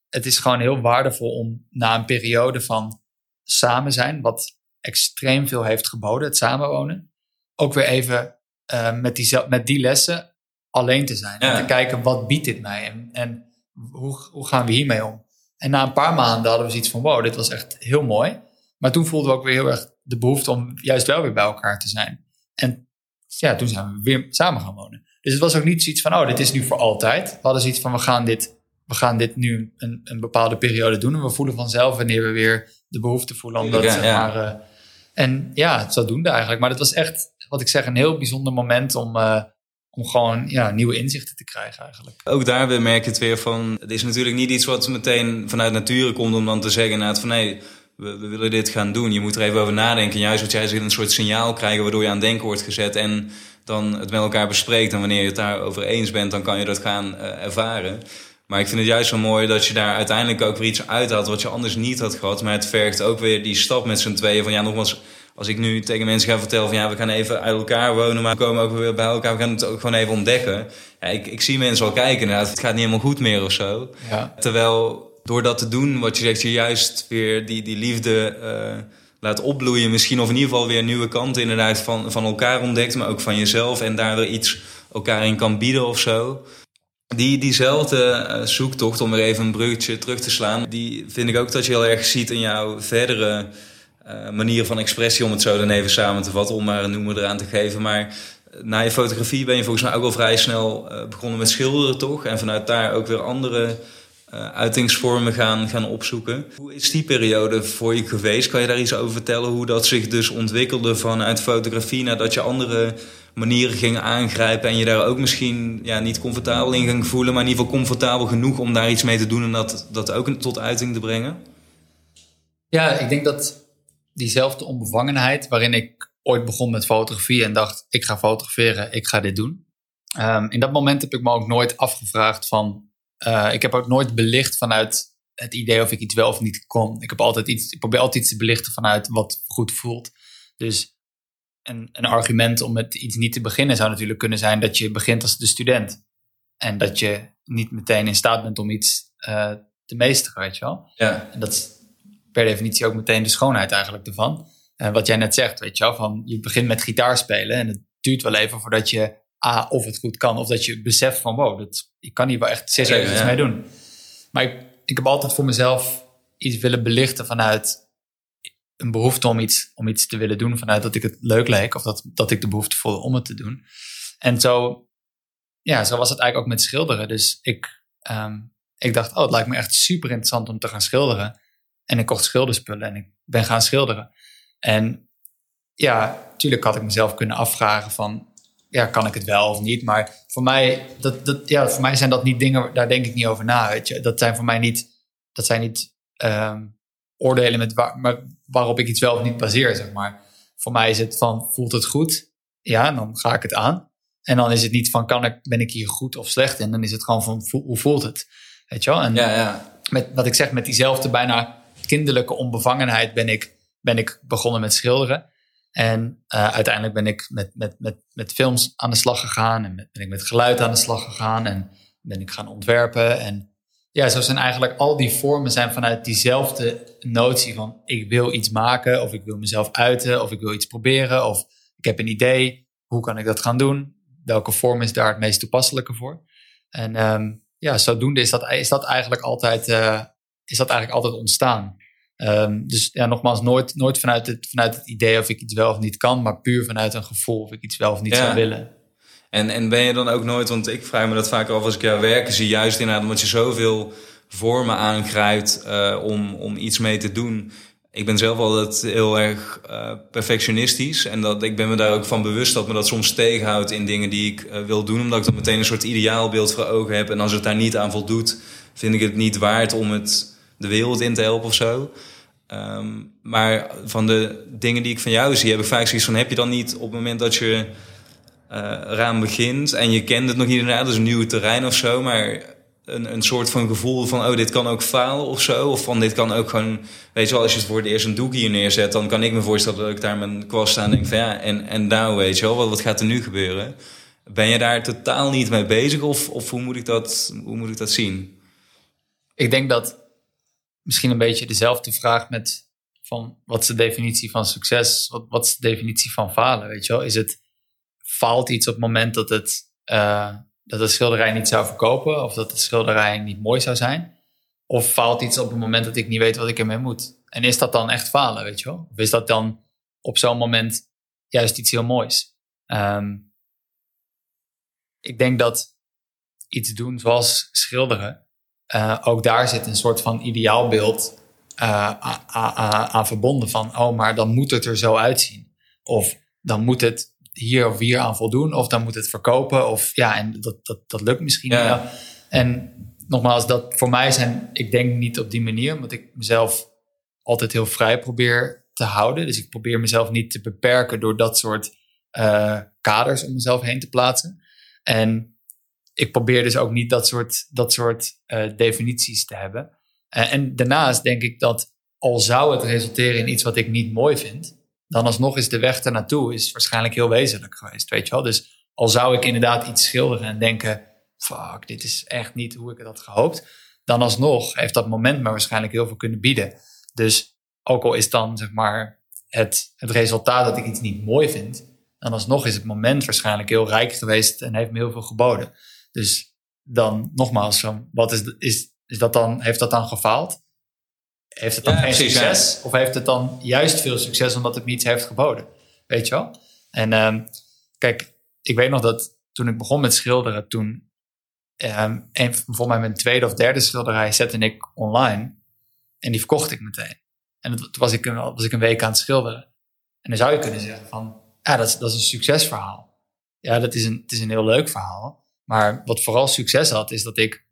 het is gewoon heel waardevol om na een periode van samen zijn, wat extreem veel heeft geboden, het samenwonen, ook weer even uh, met, die, met die lessen alleen te zijn. En te kijken, wat biedt dit mij? En, en hoe, hoe gaan we hiermee om? En na een paar maanden hadden we zoiets van, wow, dit was echt heel mooi. Maar toen voelden we ook weer heel erg de behoefte om juist wel weer bij elkaar te zijn. En ja, toen zijn we weer samen gaan wonen. Dus het was ook niet zoiets van, oh, dit is nu voor altijd. We hadden zoiets van, we gaan dit, we gaan dit nu een, een bepaalde periode doen. En we voelen vanzelf wanneer we weer de behoefte voelen om dat, zeg maar... Uh, en ja, zodoende eigenlijk. Maar het was echt, wat ik zeg, een heel bijzonder moment om... Uh, om gewoon ja, nieuwe inzichten te krijgen eigenlijk. Ook daar merk je het weer van, het is natuurlijk niet iets wat meteen vanuit nature komt om dan te zeggen inderdaad van nee, we, willen dit gaan doen. Je moet er even over nadenken. Juist wat jij zegt, een soort signaal krijgen waardoor je aan denken wordt gezet en dan het met elkaar bespreekt. En wanneer je het daarover eens bent, dan kan je dat gaan uh, ervaren. Maar ik vind het juist zo mooi dat je daar uiteindelijk ook weer iets uithaalt wat je anders niet had gehad. Maar het vergt ook weer die stap met z'n tweeën van ja, nogmaals als ik nu tegen mensen ga vertellen van ja, we gaan even uit elkaar wonen, maar we komen ook weer bij elkaar, we gaan het ook gewoon even ontdekken. Ja, ik, ik zie mensen al kijken, inderdaad, het gaat niet helemaal goed meer of zo. Ja. Terwijl door dat te doen, wat je zegt, je juist weer die, die liefde uh, laat opbloeien. Misschien of in ieder geval weer nieuwe kanten inderdaad van, van elkaar ontdekt, maar ook van jezelf. En daar weer iets elkaar in kan bieden of zo. Die, diezelfde uh, zoektocht, om weer even een bruggetje terug te slaan, die vind ik ook dat je heel erg ziet in jouw verdere manier van expressie, om het zo dan even samen te vatten, om maar een noemer eraan te geven. Maar na je fotografie ben je volgens mij ook al vrij snel begonnen met schilderen, toch? En vanuit daar ook weer andere uitingsvormen gaan, gaan opzoeken. Hoe is die periode voor je geweest? Kan je daar iets over vertellen? Hoe dat zich dus ontwikkelde vanuit fotografie nadat je andere manieren ging aangrijpen en je daar ook misschien ja, niet comfortabel in ging voelen, maar in ieder geval comfortabel genoeg om daar iets mee te doen en dat, dat ook tot uiting te brengen? Ja, ik denk dat diezelfde onbevangenheid waarin ik ooit begon met fotografie en dacht ik ga fotograferen, ik ga dit doen. Um, in dat moment heb ik me ook nooit afgevraagd van uh, ik heb ook nooit belicht vanuit het idee of ik iets wel of niet kon. Ik, heb altijd iets, ik probeer altijd iets te belichten vanuit wat goed voelt. Dus een, een argument om met iets niet te beginnen zou natuurlijk kunnen zijn dat je begint als de student. En dat je niet meteen in staat bent om iets uh, te meesteren, weet je wel. Ja. En dat per definitie ook meteen de schoonheid eigenlijk ervan. Uh, wat jij net zegt, weet je wel, van je begint met gitaar spelen en het duurt wel even voordat je A, of het goed kan, of dat je beseft van wow, dat, ik kan hier wel echt serieus iets mee doen. Maar ik, ik heb altijd voor mezelf iets willen belichten vanuit een behoefte om iets, om iets te willen doen, vanuit dat ik het leuk leek, of dat, dat ik de behoefte voelde om het te doen. En zo, ja, zo was het eigenlijk ook met schilderen. Dus ik, ehm, ik dacht, oh, het lijkt me echt super interessant om te gaan schilderen. En ik kocht schilderspullen en ik ben gaan schilderen. En ja, natuurlijk had ik mezelf kunnen afvragen van, ja, kan ik het wel of niet? Maar voor mij, dat, dat, ja, voor mij zijn dat niet dingen, daar denk ik niet over na. Weet je? Dat zijn voor mij niet, dat zijn niet ehm, oordelen met waar, waarop ik iets wel of niet baseer, zeg maar. Voor mij is het van, voelt het goed? Ja, dan ga ik het aan. En dan is het niet van, kan ik, ben ik hier goed of slecht in? Dan is het gewoon van, hoe voelt het? Weet je wel? En ja, ja. Met, wat ik zeg, met diezelfde bijna kinderlijke onbevangenheid ben ik, ben ik begonnen met schilderen. En uh, uiteindelijk ben ik met, met, met, met films aan de slag gegaan en ben ik met geluid aan de slag gegaan en ben ik gaan ontwerpen. En ja, zo zijn eigenlijk al die vormen zijn vanuit diezelfde notie van ik wil iets maken of ik wil mezelf uiten of ik wil iets proberen of ik heb een idee. Hoe kan ik dat gaan doen? Welke vorm is daar het meest toepasselijke voor? En um, ja, zodoende is dat, is dat eigenlijk altijd, uh, is dat eigenlijk altijd ontstaan. Um, dus ja, nogmaals, nooit, nooit vanuit, het, vanuit het idee of ik iets wel of niet kan, maar puur vanuit een gevoel of ik iets wel of niet zou willen. En, en ben je dan ook nooit, want ik vraag me dat vaak af als ik jou werken zie, juist inderdaad omdat je zoveel vormen aangrijpt uh, om, om iets mee te doen. Ik ben zelf altijd heel erg uh, perfectionistisch. En dat, ik ben me daar ook van bewust dat me dat soms tegenhoudt in dingen die ik uh, wil doen. Omdat ik dan meteen een soort ideaalbeeld voor ogen heb. En als het daar niet aan voldoet, vind ik het niet waard om het de wereld in te helpen of zo. Um, maar van de dingen die ik van jou zie, heb ik vaak zoiets van: heb je dan niet op het moment dat je uh, eraan begint en je kent het nog niet inderdaad, dus een nieuw terrein of zo, maar een, een soort van gevoel van: oh, dit kan ook falen of zo? Of van dit kan ook gewoon, weet je wel, als je het voor het eerst een doek hier neerzet, dan kan ik me voorstellen dat ik daar mijn kwast aan denk van ja, en, en nou, weet je wel, wat, wat gaat er nu gebeuren? Ben je daar totaal niet mee bezig of, of hoe, moet ik dat, hoe moet ik dat zien? Ik denk dat misschien een beetje dezelfde vraag met van wat is de definitie van succes? Wat, wat is de definitie van falen? Weet je wel? Is het faalt iets op het moment dat het uh, dat de schilderij niet zou verkopen of dat de schilderij niet mooi zou zijn? Of faalt iets op het moment dat ik niet weet wat ik ermee moet? En is dat dan echt falen, weet je wel? Of is dat dan op zo'n moment juist iets heel moois? Um, ik denk dat iets doen zoals schilderen, uh, ook daar zit een soort van ideaalbeeld uh, aan verbonden van, oh, maar dan moet het er zo uitzien. Of dan moet het hier of hier aan voldoen, of dan moet het verkopen, of ja, en dat, dat, dat lukt misschien ja. En nogmaals, dat voor mij zijn, ik denk niet op die manier, omdat ik mezelf altijd heel vrij probeer te houden. Dus ik probeer mezelf niet te beperken door dat soort uh, kaders om mezelf heen te plaatsen. En ik probeer dus ook niet dat soort, dat soort uh, definities te hebben. Uh, en daarnaast denk ik dat al zou het resulteren in iets wat ik niet mooi vind, dan alsnog is de weg ernaartoe is waarschijnlijk heel wezenlijk geweest, weet je wel. Dus al zou ik inderdaad iets schilderen en denken, fuck, dit is echt niet hoe ik het had gehoopt, dan alsnog heeft dat moment me waarschijnlijk heel veel kunnen bieden. Dus ook al is dan zeg maar het, het resultaat dat ik iets niet mooi vind, dan alsnog is het moment waarschijnlijk heel rijk geweest en heeft me heel veel geboden. Dus dan nogmaals, wat is, is, is dat dan, heeft dat dan gefaald? heeft het dan geen succes? Of heeft het dan juist veel succes omdat het me iets heeft geboden? Weet je wel? En um, kijk, ik weet nog dat toen ik begon met schilderen, toen um, een, volgens mij mijn tweede of derde schilderij zette ik online. En die verkocht ik meteen. En toen was ik, was ik een week aan het schilderen. En dan zou je kunnen zeggen van, ja, dat is, dat is een succesverhaal. Ja, dat is een, het is een heel leuk verhaal. Maar wat vooral succes had, is dat ik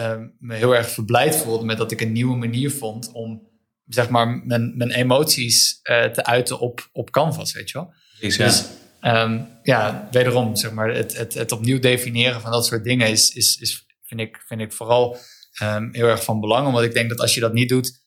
uh, me heel erg verblijd voelde met dat ik een nieuwe manier vond om zeg maar mijn, mijn emoties uh, te uiten op, op canvas, weet je wel. Ja. Dus um, ja, wederom, zeg maar, het, het, het opnieuw definiëren van dat soort dingen is, is, is vind, ik, vind ik vooral um, heel erg van belang. Omdat ik denk dat als je dat niet doet,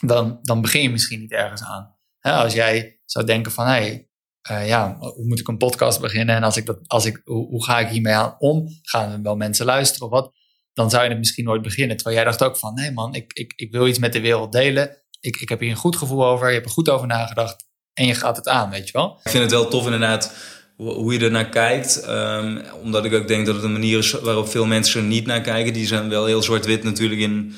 dan, dan begin je misschien niet ergens aan. als jij zou denken van, hé, hey, uh, ja, hoe moet ik een podcast beginnen? En als ik dat, als ik, hoe, ga ik hiermee aan om? Gaan er wel mensen luisteren of wat? Dan zou je het misschien nooit beginnen. Terwijl jij dacht ook van, nee man, ik, ik, ik wil iets met de wereld delen. Ik, ik heb hier een goed gevoel over. Je hebt er goed over nagedacht. En je gaat het aan, weet je wel? Ik vind het wel tof inderdaad hoe je er naar kijkt. Um, omdat ik ook denk dat het een manier is waarop veel mensen er niet naar kijken. Die zijn wel heel zwart-wit natuurlijk in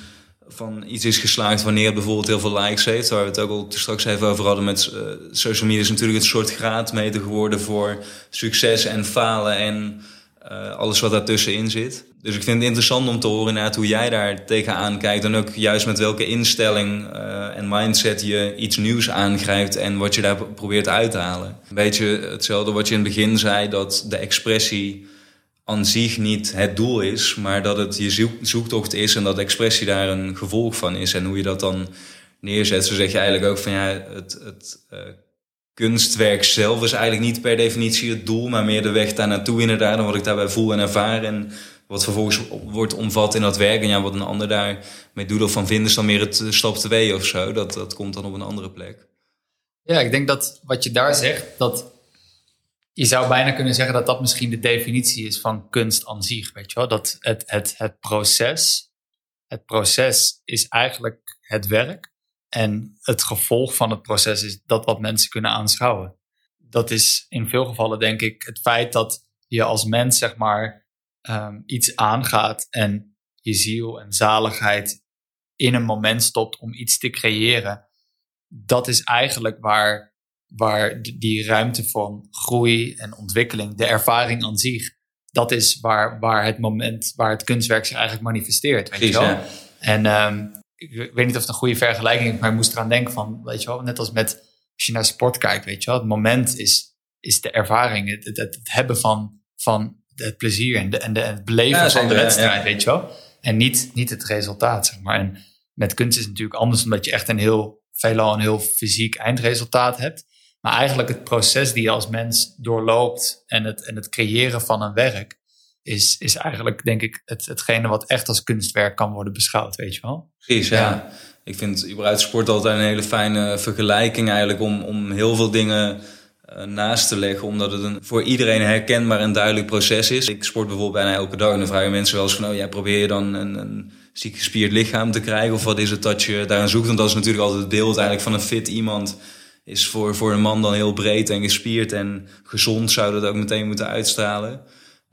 van iets is geslaagd wanneer het bijvoorbeeld heel veel likes heeft. Waar we het ook al straks even over hadden met uh, social media is natuurlijk het soort graadmeter geworden voor succes en falen en uh, alles wat daartussenin zit. Dus ik vind het interessant om te horen inderdaad hoe jij daar tegenaan kijkt. En ook juist met welke instelling uh, en mindset je iets nieuws aangrijpt en wat je daar probeert uit te halen. Een beetje hetzelfde wat je in het begin zei, dat de expressie aan zich niet het doel is, maar dat het je zoektocht is en dat expressie daar een gevolg van is. En hoe je dat dan neerzet. Zo zeg je eigenlijk ook van ja, het, het uh, kunstwerk zelf is eigenlijk niet per definitie het doel, maar meer de weg daar naartoe inderdaad. En wat ik daarbij voel en ervaar en wat vervolgens wordt omvat in dat werk. En ja, wat een ander daarmee doet of van vinden is dan meer het stap 2 of zo. Dat, dat komt dan op een andere plek. Ja, ik denk dat wat je daar zegt, dat je zou bijna kunnen zeggen dat dat misschien de definitie is van kunst aan zich. Weet je wel? Dat het, het, het proces, het proces is eigenlijk het werk. En het gevolg van het proces is dat wat mensen kunnen aanschouwen. Dat is in veel gevallen denk ik het feit dat je als mens zeg maar um, iets aangaat en je ziel en zaligheid in een moment stopt om iets te creëren. Dat is eigenlijk waar waar die ruimte van groei en ontwikkeling, de ervaring aan zich, dat is waar, waar het moment, waar het kunstwerk zich eigenlijk manifesteert. Weet je wel? En um, ik weet niet of het een goede vergelijking is, maar ik moest eraan denken van, weet je wel, net als met als je naar sport kijkt, weet je wel, het moment is, is de ervaring, het, het, het hebben van, van het plezier en, de, en, de, het beleven van de wedstrijd, weet je wel. En niet, niet het resultaat, zeg maar. En met kunst is het natuurlijk anders, omdat je echt een heel, veelal een heel fysiek eindresultaat hebt. Maar eigenlijk het proces die je als mens doorloopt en het, en het creëren van een werk, is, is eigenlijk denk ik het, hetgene wat echt als kunstwerk kan worden beschouwd, weet je wel? Precies, ja. Ik vind überhaupt sport altijd een hele fijne vergelijking eigenlijk om, om heel veel dingen uh, naast te leggen. Omdat het een, voor iedereen herkenbaar en duidelijk proces is. Ik sport bijvoorbeeld bijna elke dag en dan vragen mensen wel eens van... Oh, ja, probeer je dan een, een ziek gespierd lichaam te krijgen? Of wat is het dat je daaraan zoekt? Want dat is natuurlijk altijd het beeld eigenlijk van een fit iemand is voor, voor een man dan heel breed en gespierd en gezond zou dat ook meteen moeten uitstralen.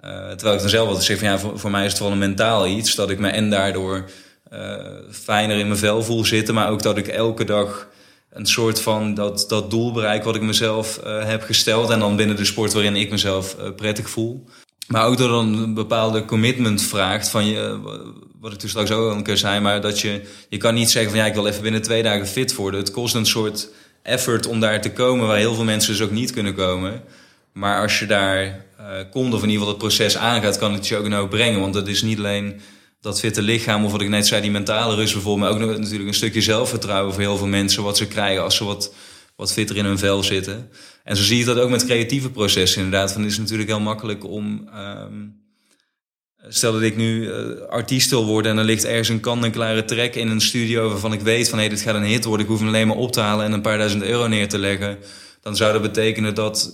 Uh, terwijl ik dan zelf altijd zeg van ja, voor, voor, mij is het wel een mentaal iets. Dat ik me en daardoor uh, fijner in mijn vel voel zitten. Maar ook dat ik elke dag een soort van dat, dat doel bereik wat ik mezelf uh, heb gesteld. En dan binnen de sport waarin ik mezelf prettig voel. Maar ook dat dan een bepaalde commitment vraagt van je, wat ik toen straks ook al een keer zei. Maar dat je, je kan niet zeggen van ja, ik wil even binnen twee dagen fit worden. Het kost een soort effort om daar te komen, waar heel veel mensen dus ook niet kunnen komen. Maar als je daar uh, komt, of in ieder geval het proces aangaat, kan het je ook nou brengen. Want het is niet alleen dat fitte lichaam, of wat ik net zei, die mentale rust bijvoorbeeld, maar ook natuurlijk een stukje zelfvertrouwen voor heel veel mensen, wat ze krijgen als ze wat, wat fitter in hun vel zitten. En zo zie je dat ook met creatieve processen inderdaad. Van het is natuurlijk heel makkelijk om. Um, Stel dat ik nu uh, artiest wil worden en er ligt ergens een kant-en-klare track in een studio waarvan ik weet van hé, hey, dit gaat een hit worden. Ik hoef hem alleen maar op te halen en een paar duizend euro neer te leggen. Dan zou dat betekenen dat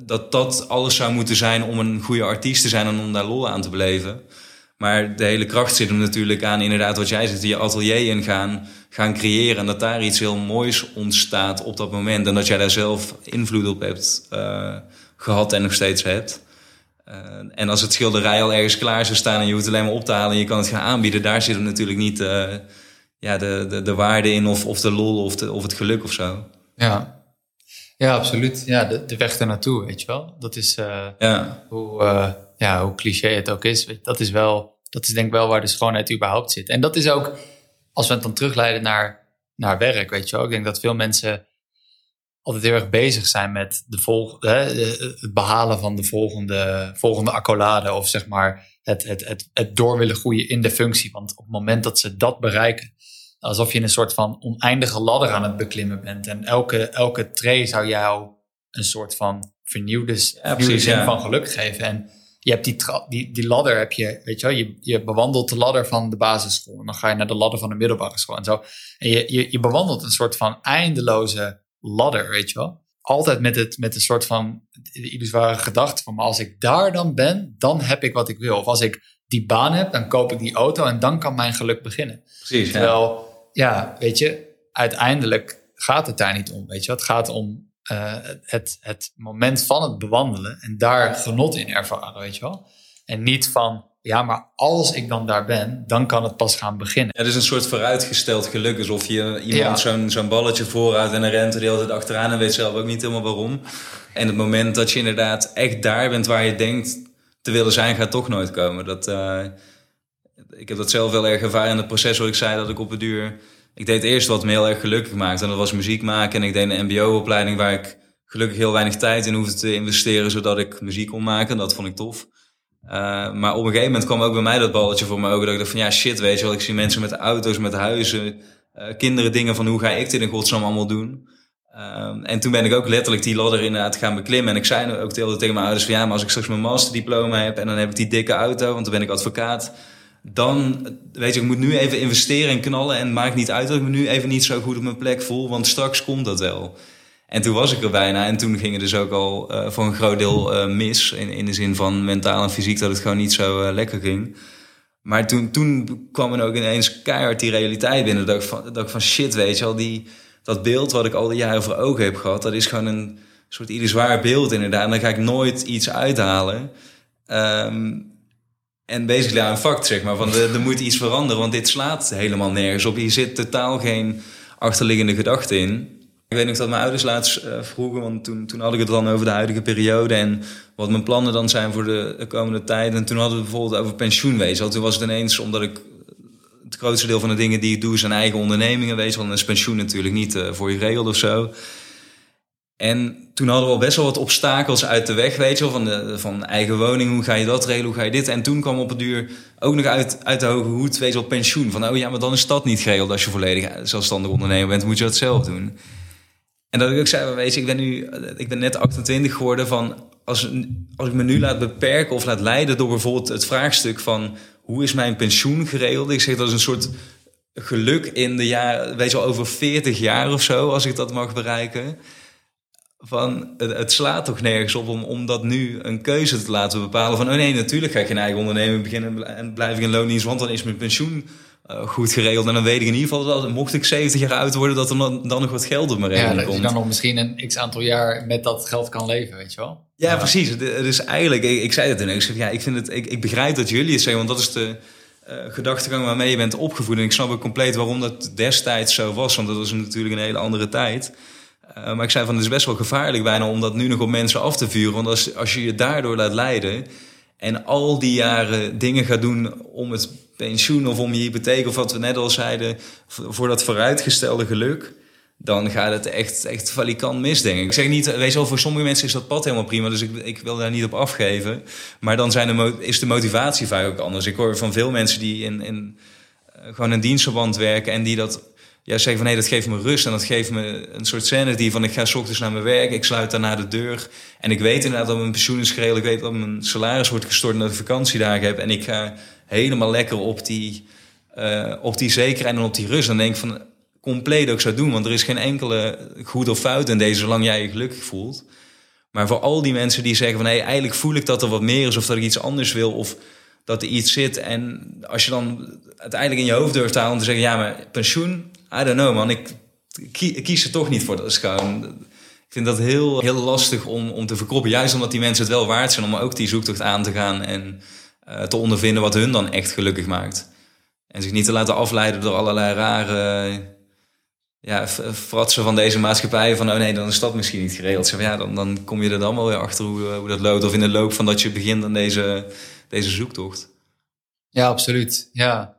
dat, dat alles zou moeten zijn om een goede artiest te zijn en om daar lol aan te beleven. Maar de hele kracht zit hem natuurlijk aan inderdaad wat jij zegt, je atelier in gaan, gaan creëren. En dat daar iets heel moois ontstaat op dat moment. En dat jij daar zelf invloed op hebt uh, gehad en nog steeds hebt. Uh, en als het schilderij al ergens klaar zou staan en je hoeft het alleen maar op te halen en je kan het gaan aanbieden, daar zit natuurlijk niet, uh, ja, de, de, de waarde in of, of de lol of, de, of het geluk of zo. Ja, ja absoluut. Ja, de, de weg ernaartoe, weet je wel. Dat is uh, ja. Hoe, uh, ja, hoe cliché het ook is. Dat is wel, dat is denk ik wel waar de schoonheid überhaupt zit. En dat is ook, als we het dan terugleiden naar, naar werk, weet je wel. Ik denk dat veel mensen altijd heel erg bezig zijn met de volg, hè, het behalen van de volgende, volgende accolade. Of zeg maar het, het, het, het door willen groeien in de functie. Want op het moment dat ze dat bereiken, alsof je een soort van oneindige ladder aan het beklimmen bent. En elke, elke tree zou jou een soort van vernieuwde, vernieuwde zin van geluk geven. En je hebt die, die, die ladder, heb je, weet je wel, je, je bewandelt de ladder van de basisschool. En dan ga je naar de ladder van de middelbare school en zo. En je, je, je bewandelt een soort van eindeloze ladder, weet je wel. Altijd met, het, met een soort van illusoire gedachte van, maar als ik daar dan ben, dan heb ik wat ik wil. Of als ik die baan heb, dan koop ik die auto en dan kan mijn geluk beginnen. Precies, Terwijl, ja, weet je, uiteindelijk gaat het daar niet om, weet je Het gaat om uh, het, het moment van het bewandelen en daar genot in ervaren, weet je wel. En niet van, ja, maar als ik dan daar ben, dan kan het pas gaan beginnen. Het is een soort vooruitgesteld geluk. Alsof je iemand zo'n zo'n balletje vooruit en een rent er de hele tijd achteraan en weet zelf ook niet helemaal waarom. En het moment dat je inderdaad echt daar bent waar je denkt te willen zijn, gaat toch nooit komen. Dat, uh, ik heb dat zelf wel erg ervaren in het proces waar ik zei dat ik op het duur... Ik deed eerst wat me heel erg gelukkig maakte en dat was muziek maken. En ik deed een mbo-opleiding waar ik gelukkig heel weinig tijd in hoefde te investeren... zodat ik muziek kon maken. Dat vond ik tof. Uh, maar op een gegeven moment kwam ook bij mij dat balletje voor mijn ogen. Dat ik dacht van ja, shit, weet je wel. Ik zie mensen met auto's, met huizen, uh, kinderen dingen van hoe ga ik dit in godsnaam allemaal doen. Uh, en toen ben ik ook letterlijk die ladder inderdaad gaan beklimmen. En ik zei ook tegen mijn ouders van ja, maar als ik straks mijn masterdiploma heb en dan heb ik die dikke auto, want dan ben ik advocaat. Dan, weet je, ik moet nu even investeren en knallen. En maakt niet uit dat ik me nu even niet zo goed op mijn plek voel, want straks komt dat wel. En toen was ik er bijna. En toen ging het dus ook al uh, voor een groot deel uh, mis. In, in de zin van mentaal en fysiek dat het gewoon niet zo uh, lekker ging. Maar toen, toen kwam er ook ineens keihard die realiteit binnen. Dat ik van, dat ik van shit, weet je al, die, dat beeld wat ik al die jaren voor ogen heb gehad. Dat is gewoon een soort ieder beeld inderdaad. En dan ga ik nooit iets uithalen. Um, en basically een fact, zeg maar. Van er moet iets veranderen, want dit slaat helemaal nergens op. Hier zit totaal geen achterliggende gedachte in. Ik weet nog dat mijn ouders laatst uh, vroegen, want toen, toen had ik het dan over de huidige periode en wat mijn plannen dan zijn voor de, komende tijd. En toen hadden we bijvoorbeeld over pensioenwezen. Toen was het ineens, omdat ik het grootste deel van de dingen die ik doe zijn eigen ondernemingen, wezen. Want een is pensioen natuurlijk niet uh, voor je geregeld of zo. En toen hadden we al best wel wat obstakels uit de weg, weet je wel, van, de, van eigen woning, hoe ga je dat regelen, hoe ga je dit? En toen kwam op het duur ook nog uit, uit de hoge hoed, weet je wel, pensioen. Van, oh ja, maar dan is dat niet geregeld als je volledig zelfstandig ondernemer bent, moet je dat zelf doen. En dat ik ook zei, weet je, ik ben nu, ik ben net 28 geworden van, als, als ik me nu laat beperken of laat leiden door bijvoorbeeld het vraagstuk van, hoe is mijn pensioen geregeld? Ik zeg dat is een soort geluk in de jaren, weet je over 40 jaar of zo, als ik dat mag bereiken. Van, het, slaat toch nergens op om, om dat nu een keuze te laten bepalen. Van, oh nee, natuurlijk ga ik geen eigen onderneming beginnen en blijf ik in loondienst, want dan is mijn pensioen goed geregeld. En dan weet ik in ieder geval dat mocht ik 70 jaar oud worden, dat er dan, dan nog wat geld op mijn rekening ja, komt. Ja, dan nog misschien een x aantal jaar met dat geld kan leven, weet je wel. Ja, precies. Dus eigenlijk, ik, ik zei het toen, ik ja, ik, vind het, ik, ik begrijp dat jullie het zeggen, want dat is de uh, gedachtegang waarmee je bent opgevoed. En ik snap ook compleet waarom dat destijds zo was, want dat was natuurlijk een hele andere tijd. Uh, maar ik zei van, het is best wel gevaarlijk bijna om dat nu nog op mensen af te vuren. Want als, als je je daardoor laat leiden en al die jaren dingen gaat doen om het pensioen of om je hypotheek of wat we net al zeiden, voor dat vooruitgestelde geluk, dan gaat het echt, echt valikant mis, denk ik. Ik zeg niet, wees wel, voor sommige mensen is dat pad helemaal prima, dus ik, ik wil daar niet op afgeven. Maar dan zijn de, is de motivatie vaak ook anders. Ik hoor van veel mensen die in, in uh, gewoon een dienstverband werken en die dat ja, zeggen van nee, dat geeft me rust en dat geeft me een soort sanity van ik ga s ochtends naar mijn werk, ik sluit daarna de deur en ik weet inderdaad dat mijn pensioen is geregeld, ik weet dat mijn salaris wordt gestort en dat ik vakantiedagen heb en ik ga helemaal lekker op die, uh, op die zekerheid en op die rust. Dan denk ik van compleet ook zou doen, want er is geen enkele goed of fout in deze zolang jij je gelukkig voelt. Maar voor al die mensen die zeggen van hey, eigenlijk voel ik dat er wat meer is of dat ik iets anders wil of dat er iets zit. En als je dan uiteindelijk in je hoofd durft te halen om te zeggen ja, maar pensioen, I don't know man, ik kies er toch niet voor. Dat gewoon, ik vind dat heel, heel lastig om, om te verkroppen. Juist omdat die mensen het wel waard zijn om ook die zoektocht aan te gaan en uh, te ondervinden wat hun dan echt gelukkig maakt. En zich niet te laten afleiden door allerlei rare ja, fratsen van deze maatschappij. Van oh nee, dan is dat misschien niet geregeld. Zeg, ja, dan, dan kom je er dan wel weer achter hoe, hoe dat loopt. Of in de loop van dat je begint aan deze, deze zoektocht. Ja, absoluut. Ja.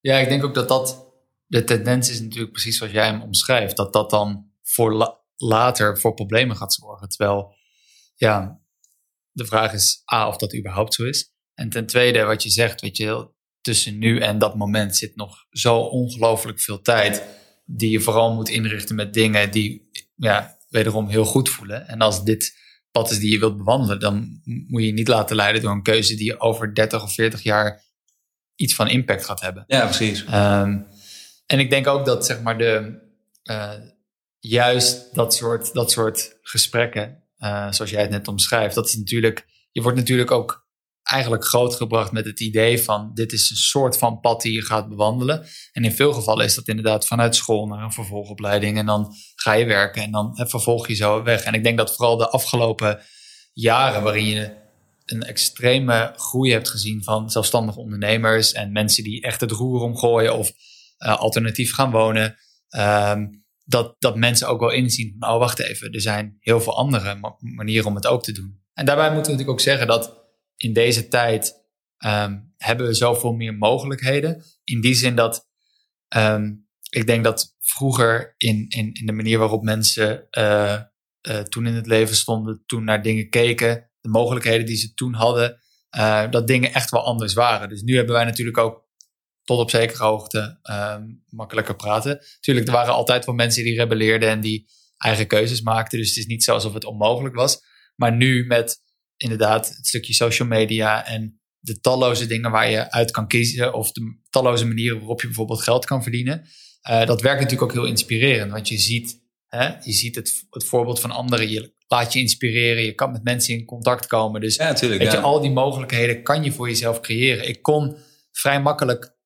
ja, ik denk ook dat dat de tendens is natuurlijk precies zoals jij hem omschrijft. Dat dat dan voor later voor problemen gaat zorgen. Terwijl, ja, de vraag is A, of dat überhaupt zo is. En ten tweede, wat je zegt, weet je, tussen nu en dat moment zit nog zo ongelooflijk veel tijd. Die je vooral moet inrichten met dingen die, ja, wederom heel goed voelen. En als dit pad is die je wilt bewandelen, dan moet je je niet laten leiden door een keuze die over 30 of 40 jaar iets van impact gaat hebben. Ja, precies. Ehm, en ik denk ook dat, zeg maar, de, uh, juist dat soort, dat soort gesprekken, uh, zoals jij het net omschrijft, dat is natuurlijk, je wordt natuurlijk ook eigenlijk grootgebracht met het idee van dit is een soort van pad die je gaat bewandelen. En in veel gevallen is dat inderdaad vanuit school naar een vervolgopleiding en dan ga je werken en dan vervolg je zo weg. En ik denk dat vooral de afgelopen jaren waarin je een extreme groei hebt gezien van zelfstandige ondernemers en mensen die echt het roer omgooien of alternatief gaan wonen. Um, dat, dat mensen ook wel inzien van, oh wacht even, er zijn heel veel andere manieren om het ook te doen. En daarbij moeten we natuurlijk ook zeggen dat in deze tijd um, hebben we zoveel meer mogelijkheden. In die zin dat um, ik denk dat vroeger in, in, in de manier waarop mensen uh, uh, toen in het leven stonden, toen naar dingen keken, de mogelijkheden die ze toen hadden, dat dingen echt wel anders waren. Dus nu hebben wij natuurlijk ook tot op zekere hoogte um, makkelijker praten. Tuurlijk, er waren altijd wel mensen die rebelleerden en die eigen keuzes maakten. Dus het is niet zo alsof het onmogelijk was. Maar nu met inderdaad het stukje social media en de talloze dingen waar je uit kan kiezen. Of de talloze manieren waarop je bijvoorbeeld geld kan verdienen. Uh, dat werkt natuurlijk ook heel inspirerend. Want je ziet, hè, je ziet het, het voorbeeld van anderen. Je laat je inspireren. Je kan met mensen in contact komen. Dus ja, weet ja. je, al die mogelijkheden kan je voor jezelf creëren. Ik kon vrij makkelijk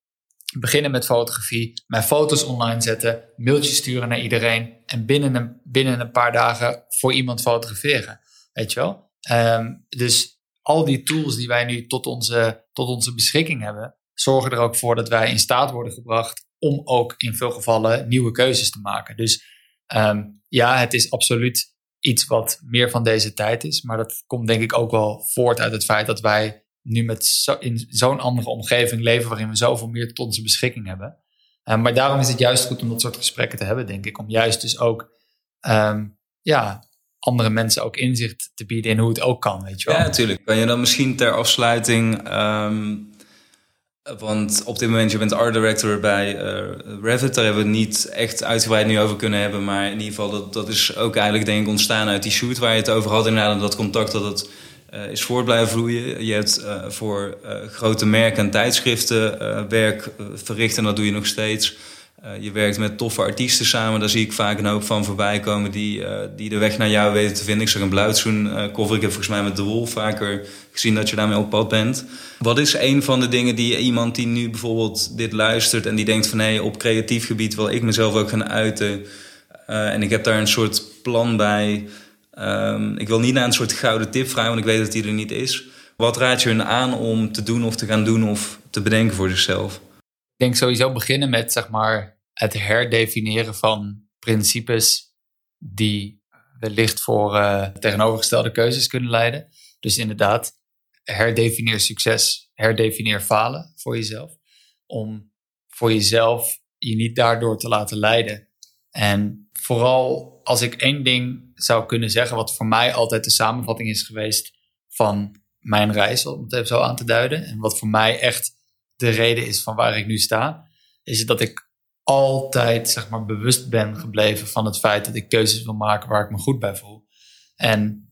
beginnen met fotografie, mijn foto's online zetten, mailtjes sturen naar iedereen en binnen een, binnen een paar dagen voor iemand fotograferen. Weet je wel? Um, dus al die tools die wij nu tot onze, tot onze beschikking hebben, zorgen er ook voor dat wij in staat worden gebracht om ook in veel gevallen nieuwe keuzes te maken. Dus um, ja, het is absoluut iets wat meer van deze tijd is, maar dat komt denk ik ook wel voort uit het feit dat wij nu met zo, in zo'n andere omgeving leven waarin we zoveel meer tot onze beschikking hebben. Um, maar daarom is het juist goed om dat soort gesprekken te hebben, denk ik. Om juist dus ook um, ja, andere mensen ook inzicht te bieden in hoe het ook kan, weet je wel. Ja, natuurlijk. Kan je dan misschien ter afsluiting... Um, want op dit moment, je bent art director bij uh, Revit. Daar hebben we het niet echt uitgebreid nu over kunnen hebben. Maar in ieder geval, dat, dat is ook eigenlijk denk ik ontstaan uit die shoot waar je het over had. Inderdaad, dat contact dat het uh, is voort blijven vloeien. Je hebt uh, voor grote merken en tijdschriften werk verricht en dat doe je nog steeds. je werkt met toffe artiesten samen. Daar zie ik vaak een hoop van voorbij komen die, die de weg naar jou weten te vinden. Ik zag een blauwtsoen cover. Ik heb volgens mij met de Wolf vaker gezien dat je daarmee op pad bent. Wat is een van de dingen die iemand die nu bijvoorbeeld dit luistert... en die denkt van hé, hey, op creatief gebied wil ik mezelf ook gaan uiten... en ik heb daar een soort plan bij... Um, ik wil niet naar een soort gouden tip vragen, want ik weet dat die er niet is. Wat raad je hun aan om te doen of te gaan doen of te bedenken voor zichzelf? Ik denk sowieso beginnen met zeg maar, het herdefiniëren van principes die wellicht voor uh, tegenovergestelde keuzes kunnen leiden. Dus inderdaad, herdefinieer succes, herdefinieer falen voor jezelf. Om voor jezelf je niet daardoor te laten leiden. En vooral als ik één ding zou kunnen zeggen, wat voor mij altijd de samenvatting is geweest van mijn reis, om het even zo aan te duiden, en wat voor mij echt de reden is van waar ik nu sta, is dat ik altijd zeg maar, bewust ben gebleven van het feit dat ik keuzes wil maken waar ik me goed bij voel. En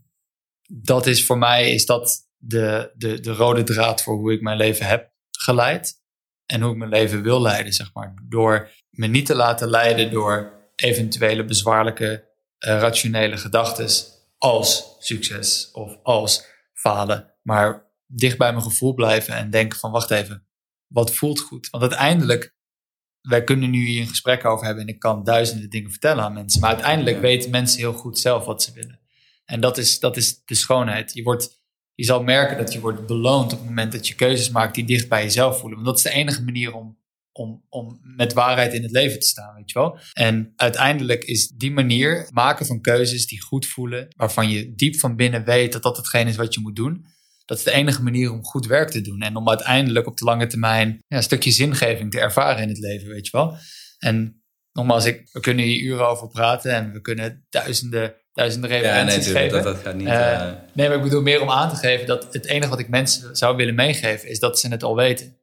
dat is voor mij is dat de, de, de rode draad voor hoe ik mijn leven heb geleid en hoe ik mijn leven wil leiden, zeg maar. Door me niet te laten leiden door eventuele bezwaarlijke uh, rationele gedachten als succes of als falen, maar dicht bij mijn gevoel blijven en denken van wacht even, wat voelt goed? Want uiteindelijk, wij kunnen nu hier een gesprek over hebben en ik kan duizenden dingen vertellen aan mensen, maar uiteindelijk weten mensen heel goed zelf wat ze willen. En dat is, dat is de schoonheid. Je, wordt, je zal merken dat je wordt beloond op het moment dat je keuzes maakt die dicht bij jezelf voelen. Want dat is de enige manier om om, om met waarheid in het leven te staan, weet je wel. En uiteindelijk is die manier maken van keuzes die goed voelen, waarvan je diep van binnen weet dat dat hetgeen is wat je moet doen. Dat is de enige manier om goed werk te doen en om uiteindelijk op de lange termijn ja, een stukje zingeving te ervaren in het leven, weet je wel. En nogmaals, ik, we kunnen hier uren over praten en we kunnen duizenden, duizenden referenties ja, nee, geven. Dat, dat gaat niet. Uh, uh... Nee, maar ik bedoel meer om aan te geven dat het enige wat ik mensen zou willen meegeven is dat ze het al weten.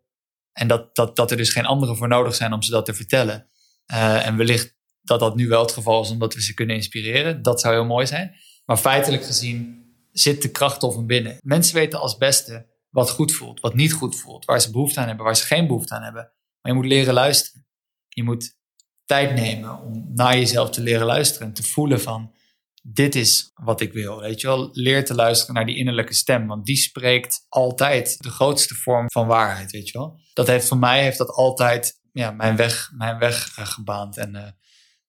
En dat, dat, dat er dus geen anderen voor nodig zijn om ze dat te vertellen. Uh, en wellicht dat dat nu wel het geval is omdat we ze kunnen inspireren. Dat zou heel mooi zijn. Maar feitelijk gezien zit de kracht al van binnen. Mensen weten als beste wat goed voelt, wat niet goed voelt, waar ze behoefte aan hebben, waar ze geen behoefte aan hebben. Maar je moet leren luisteren. Je moet tijd nemen om naar jezelf te leren luisteren en te voelen van dit is wat ik wil. Weet je wel, leer te luisteren naar die innerlijke stem, want die spreekt altijd de grootste vorm van waarheid. Weet je wel, dat heeft voor mij heeft dat altijd ja, mijn weg, mijn weg uh, gebaand en uh,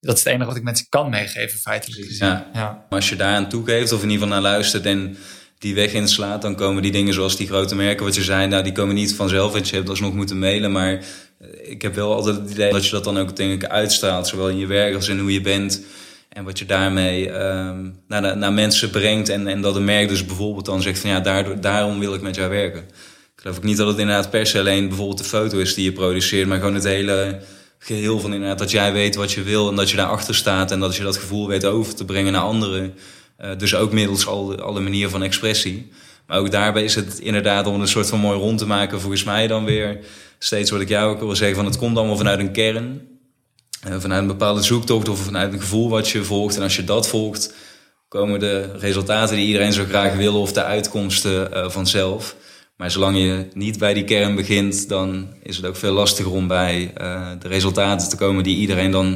dat is het enige wat ik mensen kan meegeven feitelijk. Gezien. Ja. als je daaraan toegeeft of in ieder geval naar luistert en die weg inslaat, dan komen die dingen zoals die grote merken wat je zei, nou die komen niet vanzelf. Want je hebt alsnog moeten mailen, maar eh, ik heb wel altijd het idee dat je dat dan ook denk ik uitstraalt, zowel in je werk als in hoe je bent. En wat je daarmee um, naar, mensen brengt. En, en dat een merk dus bijvoorbeeld dan zegt van ja, daardoor, daarom wil ik met jou werken. Ik geloof ook niet dat het inderdaad per se alleen bijvoorbeeld de foto is die je produceert, maar gewoon het hele geheel van inderdaad dat jij weet wat je wil en dat je daarachter staat en dat je dat gevoel weet over te brengen naar anderen. Uh, dus ook middels al, alle manieren van expressie. Maar ook daarbij is het inderdaad om een soort van mooi rond te maken, volgens mij dan weer steeds wat ik jou ook wil zeggen, van het komt allemaal vanuit een kern. Vanuit een bepaalde zoektocht of vanuit een gevoel wat je volgt. En als je dat volgt, komen de resultaten die iedereen zo graag wil of de uitkomsten uh, vanzelf. Maar zolang je niet bij die kern begint, dan is het ook veel lastiger om bij uh, de resultaten te komen die iedereen dan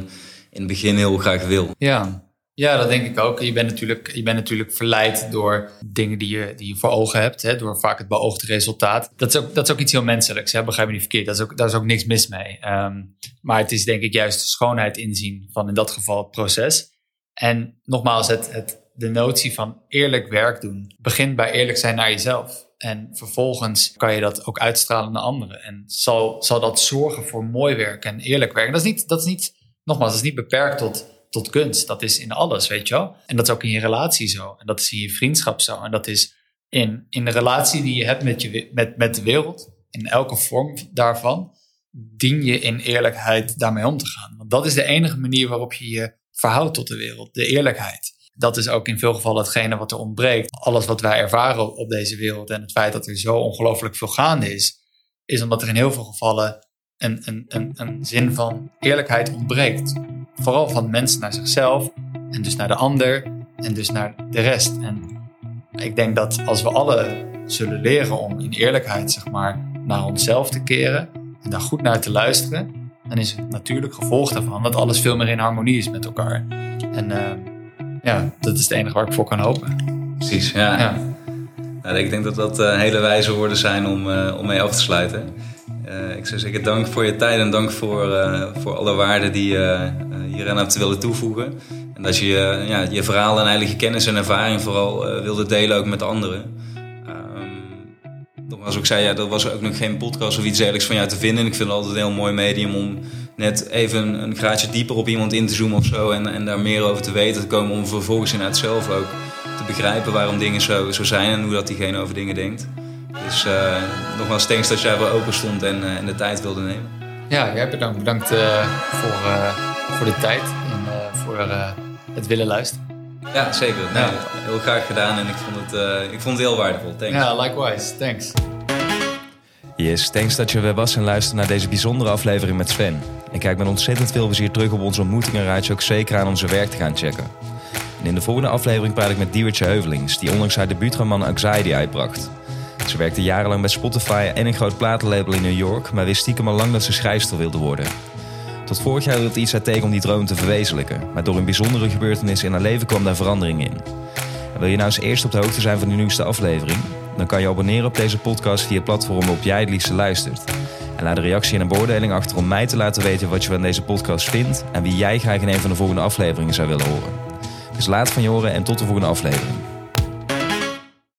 in het begin heel graag wil. Ja, ja, dat denk ik ook. Je bent natuurlijk, je bent natuurlijk verleid door dingen die je, die je voor ogen hebt, hè, door vaak het beoogde resultaat. Dat is ook, dat is ook iets heel menselijks, hè, begrijp me niet verkeerd. Dat is ook, daar is ook niks mis mee. Um, maar het is denk ik juist de schoonheid inzien van in dat geval het proces. En nogmaals, het, het, de notie van eerlijk werk doen begint bij eerlijk zijn naar jezelf. En vervolgens kan je dat ook uitstralen naar anderen. En zal, zal dat zorgen voor mooi werk en eerlijk werk. Dat is niet, dat is niet nogmaals, dat is niet beperkt tot tot kunst. Dat is in alles, weet je wel. En dat is ook in je relatie zo. En dat is in je vriendschap zo. En dat is in, in de relatie die je hebt met, je, met, met de wereld. In elke vorm daarvan. Dien je in eerlijkheid daarmee om te gaan. Want dat is de enige manier waarop je je verhoudt tot de wereld. De eerlijkheid. Dat is ook in veel gevallen hetgene wat er ontbreekt. Alles wat wij ervaren op deze wereld en het feit dat er zo ongelooflijk veel gaande is, is omdat er in heel veel gevallen een, een, een, een zin van eerlijkheid ontbreekt vooral van mensen naar zichzelf en dus naar de ander en dus naar de rest. En ik denk dat als we alle zullen leren om in eerlijkheid zeg maar, naar onszelf te keren en daar goed naar te luisteren, dan is het natuurlijk gevolg daarvan dat alles veel meer in harmonie is met elkaar. En uh, ja, dat is het enige waar ik voor kan hopen. Precies, ja. ja. Nou, ik denk dat dat uh, hele wijze woorden zijn om, uh, om mee af te sluiten. Ik zou zeggen dank voor je tijd en dank voor, voor alle waarden die je hieraan hebt willen toevoegen. En dat je ja, je verhaal en je kennis en ervaring vooral wilde delen ook met anderen. Um, nogmaals, ik zei, ja, dat was ook nog geen podcast of iets dergelijks van jou te vinden. Ik vind het altijd een heel mooi medium om net even een, graadje dieper op iemand in te zoomen of zo. En, en daar meer over te weten te komen om vervolgens inderdaad zelf ook te begrijpen waarom dingen zo, zo zijn en hoe dat diegene over dingen denkt. Dus uh, nogmaals thanks dat jij wel open stond en, en de tijd wilde nemen. Ja, jij bedankt. Bedankt voor, voor de tijd en voor het willen luisteren. Ja, zeker. Nee, ja. Heel graag gedaan en ik vond het, ik vond het heel waardevol. Thanks. Ja, likewise. Thanks. Yes, thanks dat je weer was en luisterde naar deze bijzondere aflevering met Sven. Ik kijk met ontzettend veel plezier terug op onze ontmoeting en raad je ook zeker aan onze werk te gaan checken. En in de volgende aflevering praat ik met Diewertje Heuvelings, die onlangs haar debuutroman Anxiety uitbracht. Ze werkte jarenlang bij Spotify en een groot platenlabel in New York, maar wist stiekem al lang dat ze schrijfster wilde worden. Tot vorig jaar hield haar tegen om die droom te verwezenlijken, maar door een bijzondere gebeurtenis in haar leven kwam daar verandering in. En wil je nou eens eerst op de hoogte zijn van de nieuwste aflevering? Dan kan je abonneren op deze podcast via platform waarop jij het liefste luistert. En laat een reactie en een beoordeling achter om mij te laten weten wat je van deze podcast vindt en wie jij graag in een van de volgende afleveringen zou willen horen. Dus laat van je horen en tot de volgende aflevering.